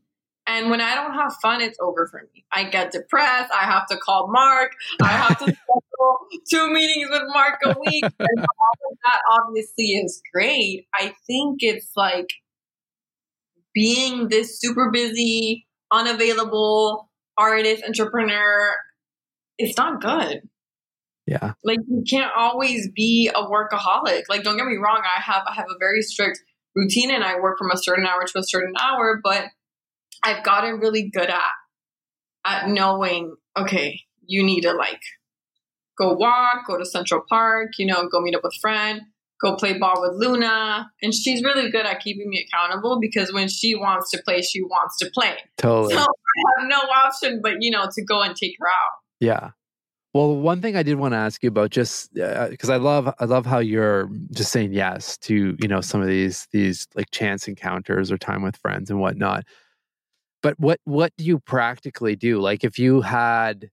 Speaker 2: And when I don't have fun, it's over for me. I get depressed. I have to call Marc. I have to schedule two meetings with Marc a week. And all of that obviously is great. I think it's like being this super busy, unavailable artist, entrepreneur, it's not good
Speaker 1: yeah.
Speaker 2: Like you can't always be a workaholic. Like don't get me wrong i have i have a very strict routine and i work from a certain hour to a certain hour but i've gotten really good at at knowing okay you need to like go walk go to central park you know go meet up with friend go play ball with luna. And she's really good at keeping me accountable because when she wants to play she wants to play.
Speaker 1: Totally.
Speaker 2: So i have no option but you know to go and take her out.
Speaker 1: Yeah. Well, one thing I did want to ask you about, just uh, because I love, I love how you're just saying yes to you know some of these these like chance encounters or time with friends and whatnot. But what what do you practically do? Like, if you had,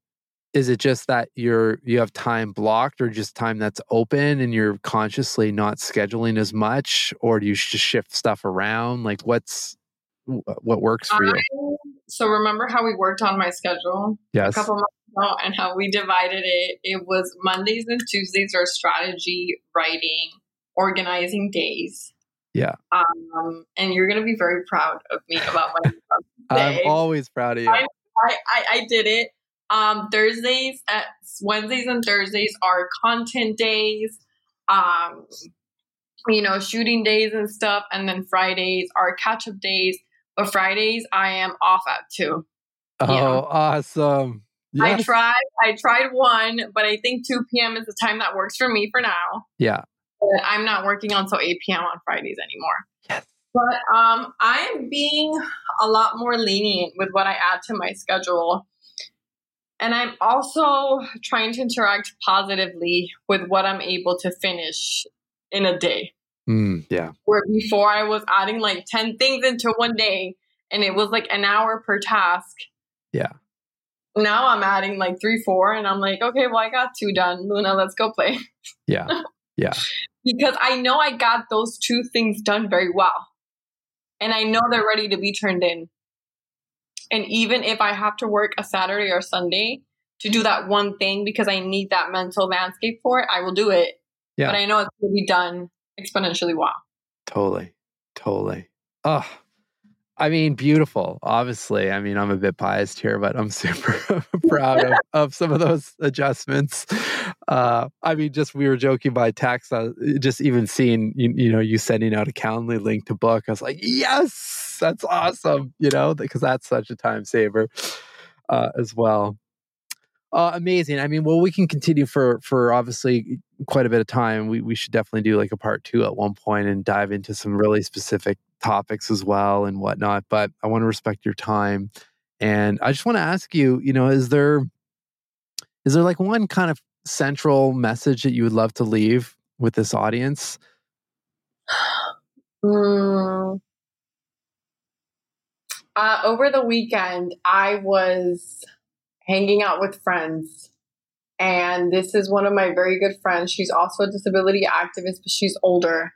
Speaker 1: is it just that you're you have time blocked, or just time that's open, and you're consciously not scheduling as much, or do you just shift stuff around? Like, what's what works for you?
Speaker 2: So remember how we worked on my schedule a
Speaker 1: Yes.
Speaker 2: couple months ago and how we divided it? It was Mondays and Tuesdays are strategy, writing, organizing days.
Speaker 1: Yeah.
Speaker 2: Um, and you're gonna be very proud of me about my I'm
Speaker 1: I'm always proud of you.
Speaker 2: I, I, I, I did it. Um, Thursdays, at Wednesdays and Thursdays are content days. Um, you know, shooting days and stuff, and then Fridays are catch up days. But Fridays, I am off at two.
Speaker 1: Oh,
Speaker 2: yeah.
Speaker 1: awesome!
Speaker 2: I tried. I tried one, but I think two p.m. is the time that works for me for now.
Speaker 1: Yeah.
Speaker 2: But I'm not working until eight p.m. on Fridays anymore.
Speaker 1: Yes.
Speaker 2: But um, I am being a lot more lenient with what I add to my schedule. And I'm also trying to interact positively with what I'm able to finish in a day.
Speaker 1: Mm, yeah.
Speaker 2: Where before I was adding like 10 things into one day and it was like an hour per task.
Speaker 1: Yeah.
Speaker 2: Now I'm adding like three, four, and I'm like, okay, well, I got two done. Luna, let's go play.
Speaker 1: Yeah. Yeah.
Speaker 2: because I know I got those two things done very well. And I know they're ready to be turned in. And even if I have to work a Saturday or Sunday to do that one thing because I need that mental landscape for it, I will do it.
Speaker 1: Yeah.
Speaker 2: But I know it's going to be done exponentially well.
Speaker 1: Totally. Totally. Oh, I mean, beautiful. Obviously, I mean, I'm a bit biased here, but I'm super proud of, of some of those adjustments. Uh, I mean, just we were joking by text. Uh, just even seeing you, you know, you sending out a Calendly link to book, I was like, yes, that's awesome. You know, because that's such a time saver uh, as well. Uh, amazing. I mean, well, we can continue for for obviously quite a bit of time. We we should definitely do like a part two at one point and dive into some really specific topics as well and whatnot. But I want to respect your time, and I just want to ask you, you know, is there is there like one kind of central message that you would love to leave with this audience?
Speaker 2: Mm. Uh, over the weekend, I was hanging out with friends. And this is one of my very good friends. She's also a disability activist, but she's older.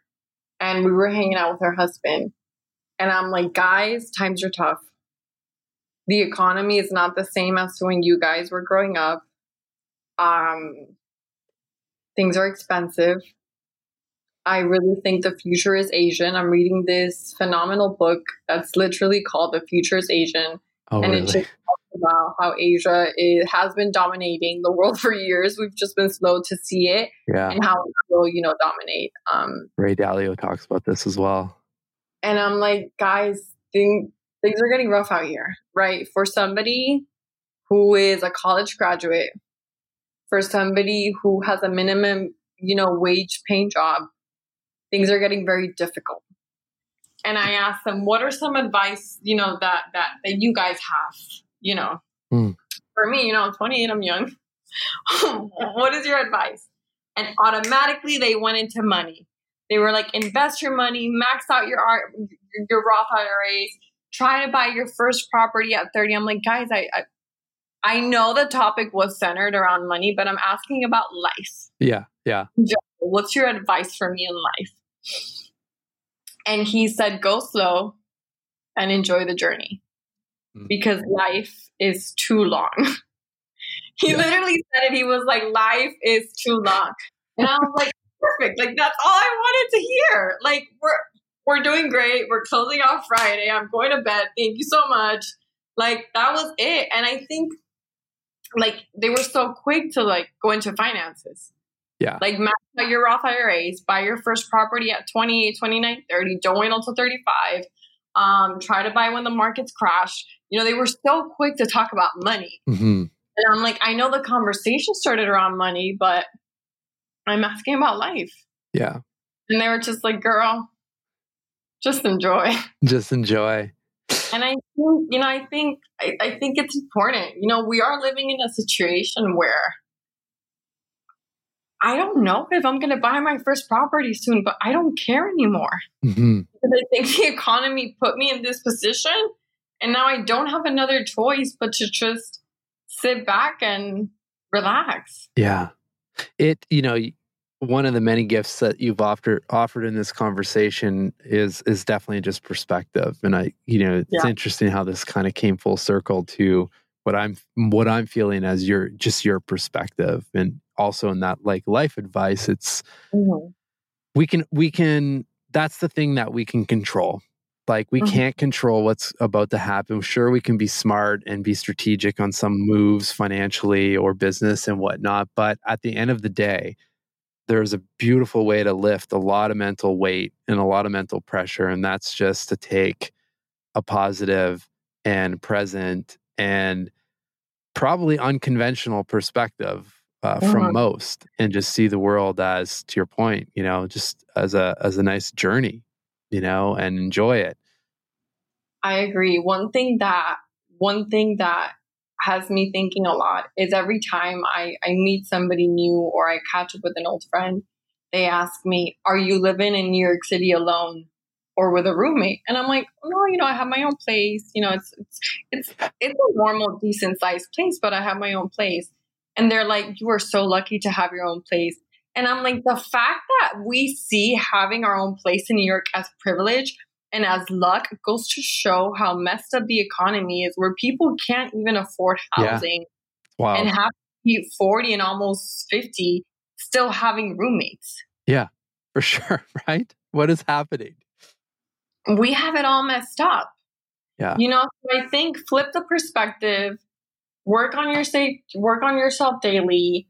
Speaker 2: And we were hanging out with her husband. And I'm like, guys, times are tough. The economy is not the same as when you guys were growing up. Um, things are expensive. I really think the future is Asian. I'm reading this phenomenal book that's literally called The Future is Asian.
Speaker 1: Oh,
Speaker 2: and
Speaker 1: really?
Speaker 2: it just about how Asia is, has been dominating the world for years. We've just been slow to see it
Speaker 1: yeah.
Speaker 2: and how it will, you know, dominate. Um,
Speaker 1: Ray Dalio talks about this as well.
Speaker 2: and I'm like, guys, thing, things are getting rough out here, right? For somebody who is a college graduate, for somebody who has a minimum, you know, wage paying job, things are getting very difficult. And I asked them, what are some advice, you know, that that that you guys have, you know?
Speaker 1: Hmm.
Speaker 2: For me, you know, I'm 28, I'm young. what is your advice? And automatically they went into money. They were like, invest your money, max out your art, your Roth IRAs, try to buy your first property at 30. I'm like, guys, I, I I know the topic was centered around money, but I'm asking about life.
Speaker 1: Yeah. Yeah.
Speaker 2: What's your advice for me in life? And he said, go slow and enjoy the journey
Speaker 1: Mm. Mm.
Speaker 2: because life is too long. he
Speaker 1: Yeah.
Speaker 2: literally said it. He was like, life is too long. And I was like, perfect. Like, that's all I wanted to hear. Like, we're, we're doing great. We're closing off Friday. I'm going to bed. Thank you so much. Like, that was it. And I think, like, they were so quick to, like, go into finances.
Speaker 1: Yeah.
Speaker 2: Like max out your Roth IRAs, buy your first property at 28, 29, 30. Don't wait until 35. Um, try to buy when the markets crash. You know, they were so quick to talk about money.
Speaker 1: hmm
Speaker 2: And I'm like, I know the conversation started around money, but I'm asking about life.
Speaker 1: Yeah.
Speaker 2: And they were just like, girl, just enjoy.
Speaker 1: Just enjoy.
Speaker 2: And I think, you know, I think I, I think it's important. You know, we are living in a situation where I don't know if I'm gonna buy my first property soon, but I don't care anymore.
Speaker 1: hmm
Speaker 2: Because I think the economy put me in this position and now I don't have another choice but to just sit back and relax.
Speaker 1: Yeah. It, you know, one of the many gifts that you've offered offered in this conversation is is definitely just perspective. And I, you know, it's
Speaker 2: Yeah.
Speaker 1: interesting how this kind of came full circle to what I'm what I'm feeling as your just your perspective. And also in that like life advice, it's we can we can that's the thing that we can control. Like we
Speaker 2: Mhm.
Speaker 1: can't control what's about to happen. Sure we can be smart and be strategic on some moves financially or business and whatnot but at the end of the day there's a beautiful way to lift a lot of mental weight and a lot of mental pressure and that's just to take a positive and present and probably unconventional perspective uh, from
Speaker 2: Mhm.
Speaker 1: most and just see the world as to your point you know just as a as a nice journey you know and enjoy it
Speaker 2: I agree. One thing that one thing that has me thinking a lot is every time I, I meet somebody new or I catch up with an old friend, they ask me, Are you living in New York City alone or with a roommate? And I'm like, No, you know, I have my own place. You know, it's it's it's it's a normal, decent sized place, but I have my own place. And they're like, You are so lucky to have your own place. And I'm like, the fact that we see having our own place in New York as privilege and as luck goes to show how messed up the economy is, where people can't even afford
Speaker 1: Yeah.
Speaker 2: housing
Speaker 1: wow
Speaker 2: and have to 40 and almost 50 still having roommates.
Speaker 1: Yeah, for sure right what is happening
Speaker 2: We have it all messed up.
Speaker 1: Yeah.
Speaker 2: You know, so I think flip the perspective, work on your safe, work on yourself daily,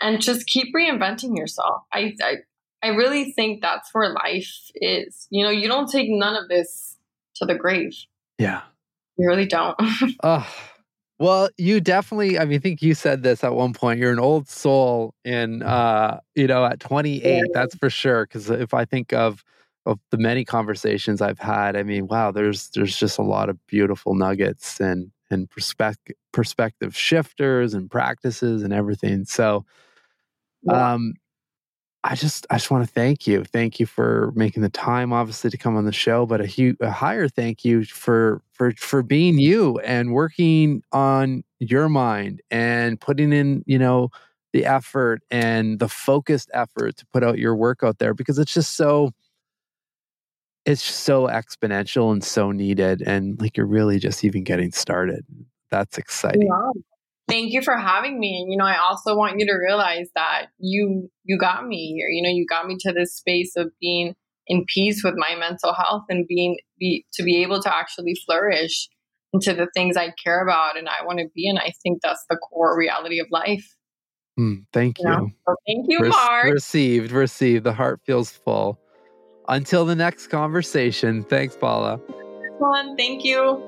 Speaker 2: and just keep reinventing yourself. I, I I really think that's where life is. You know, you don't take none of this to the grave.
Speaker 1: yeah
Speaker 2: You really don't.
Speaker 1: Oh, well, you definitely, I mean, I think you said this at one point. You're an old soul in, uh, you know, at 28,
Speaker 2: Yeah.
Speaker 1: that's for sure. Cause if I think of, of the many conversations I've had, I mean, wow, there's, there's just a lot of beautiful nuggets and, and perspective, perspective shifters and practices and everything. So,
Speaker 2: Yeah.
Speaker 1: um, I just I just want to thank you. Thank you for making the time, obviously, to come on the show, but a huge, a higher thank you for for for being you and working on your mind and putting in, you know, the effort and the focused effort to put out your work out there because it's just so it's so exponential and so needed and like you're really just even getting started. That's exciting.
Speaker 2: Thank you for having me. And you know, I also want you to realize that you you got me here. You know, you got me to this space of being in peace with my mental health and being be to be able to actually flourish into the things I care about and I want to be. And I think that's the core reality of life.
Speaker 1: Mm, thank you.
Speaker 2: you. So thank you, Re- Marc.
Speaker 1: Received, received. The heart feels full. Until the next conversation. Thanks, Paula.
Speaker 2: One, thank you.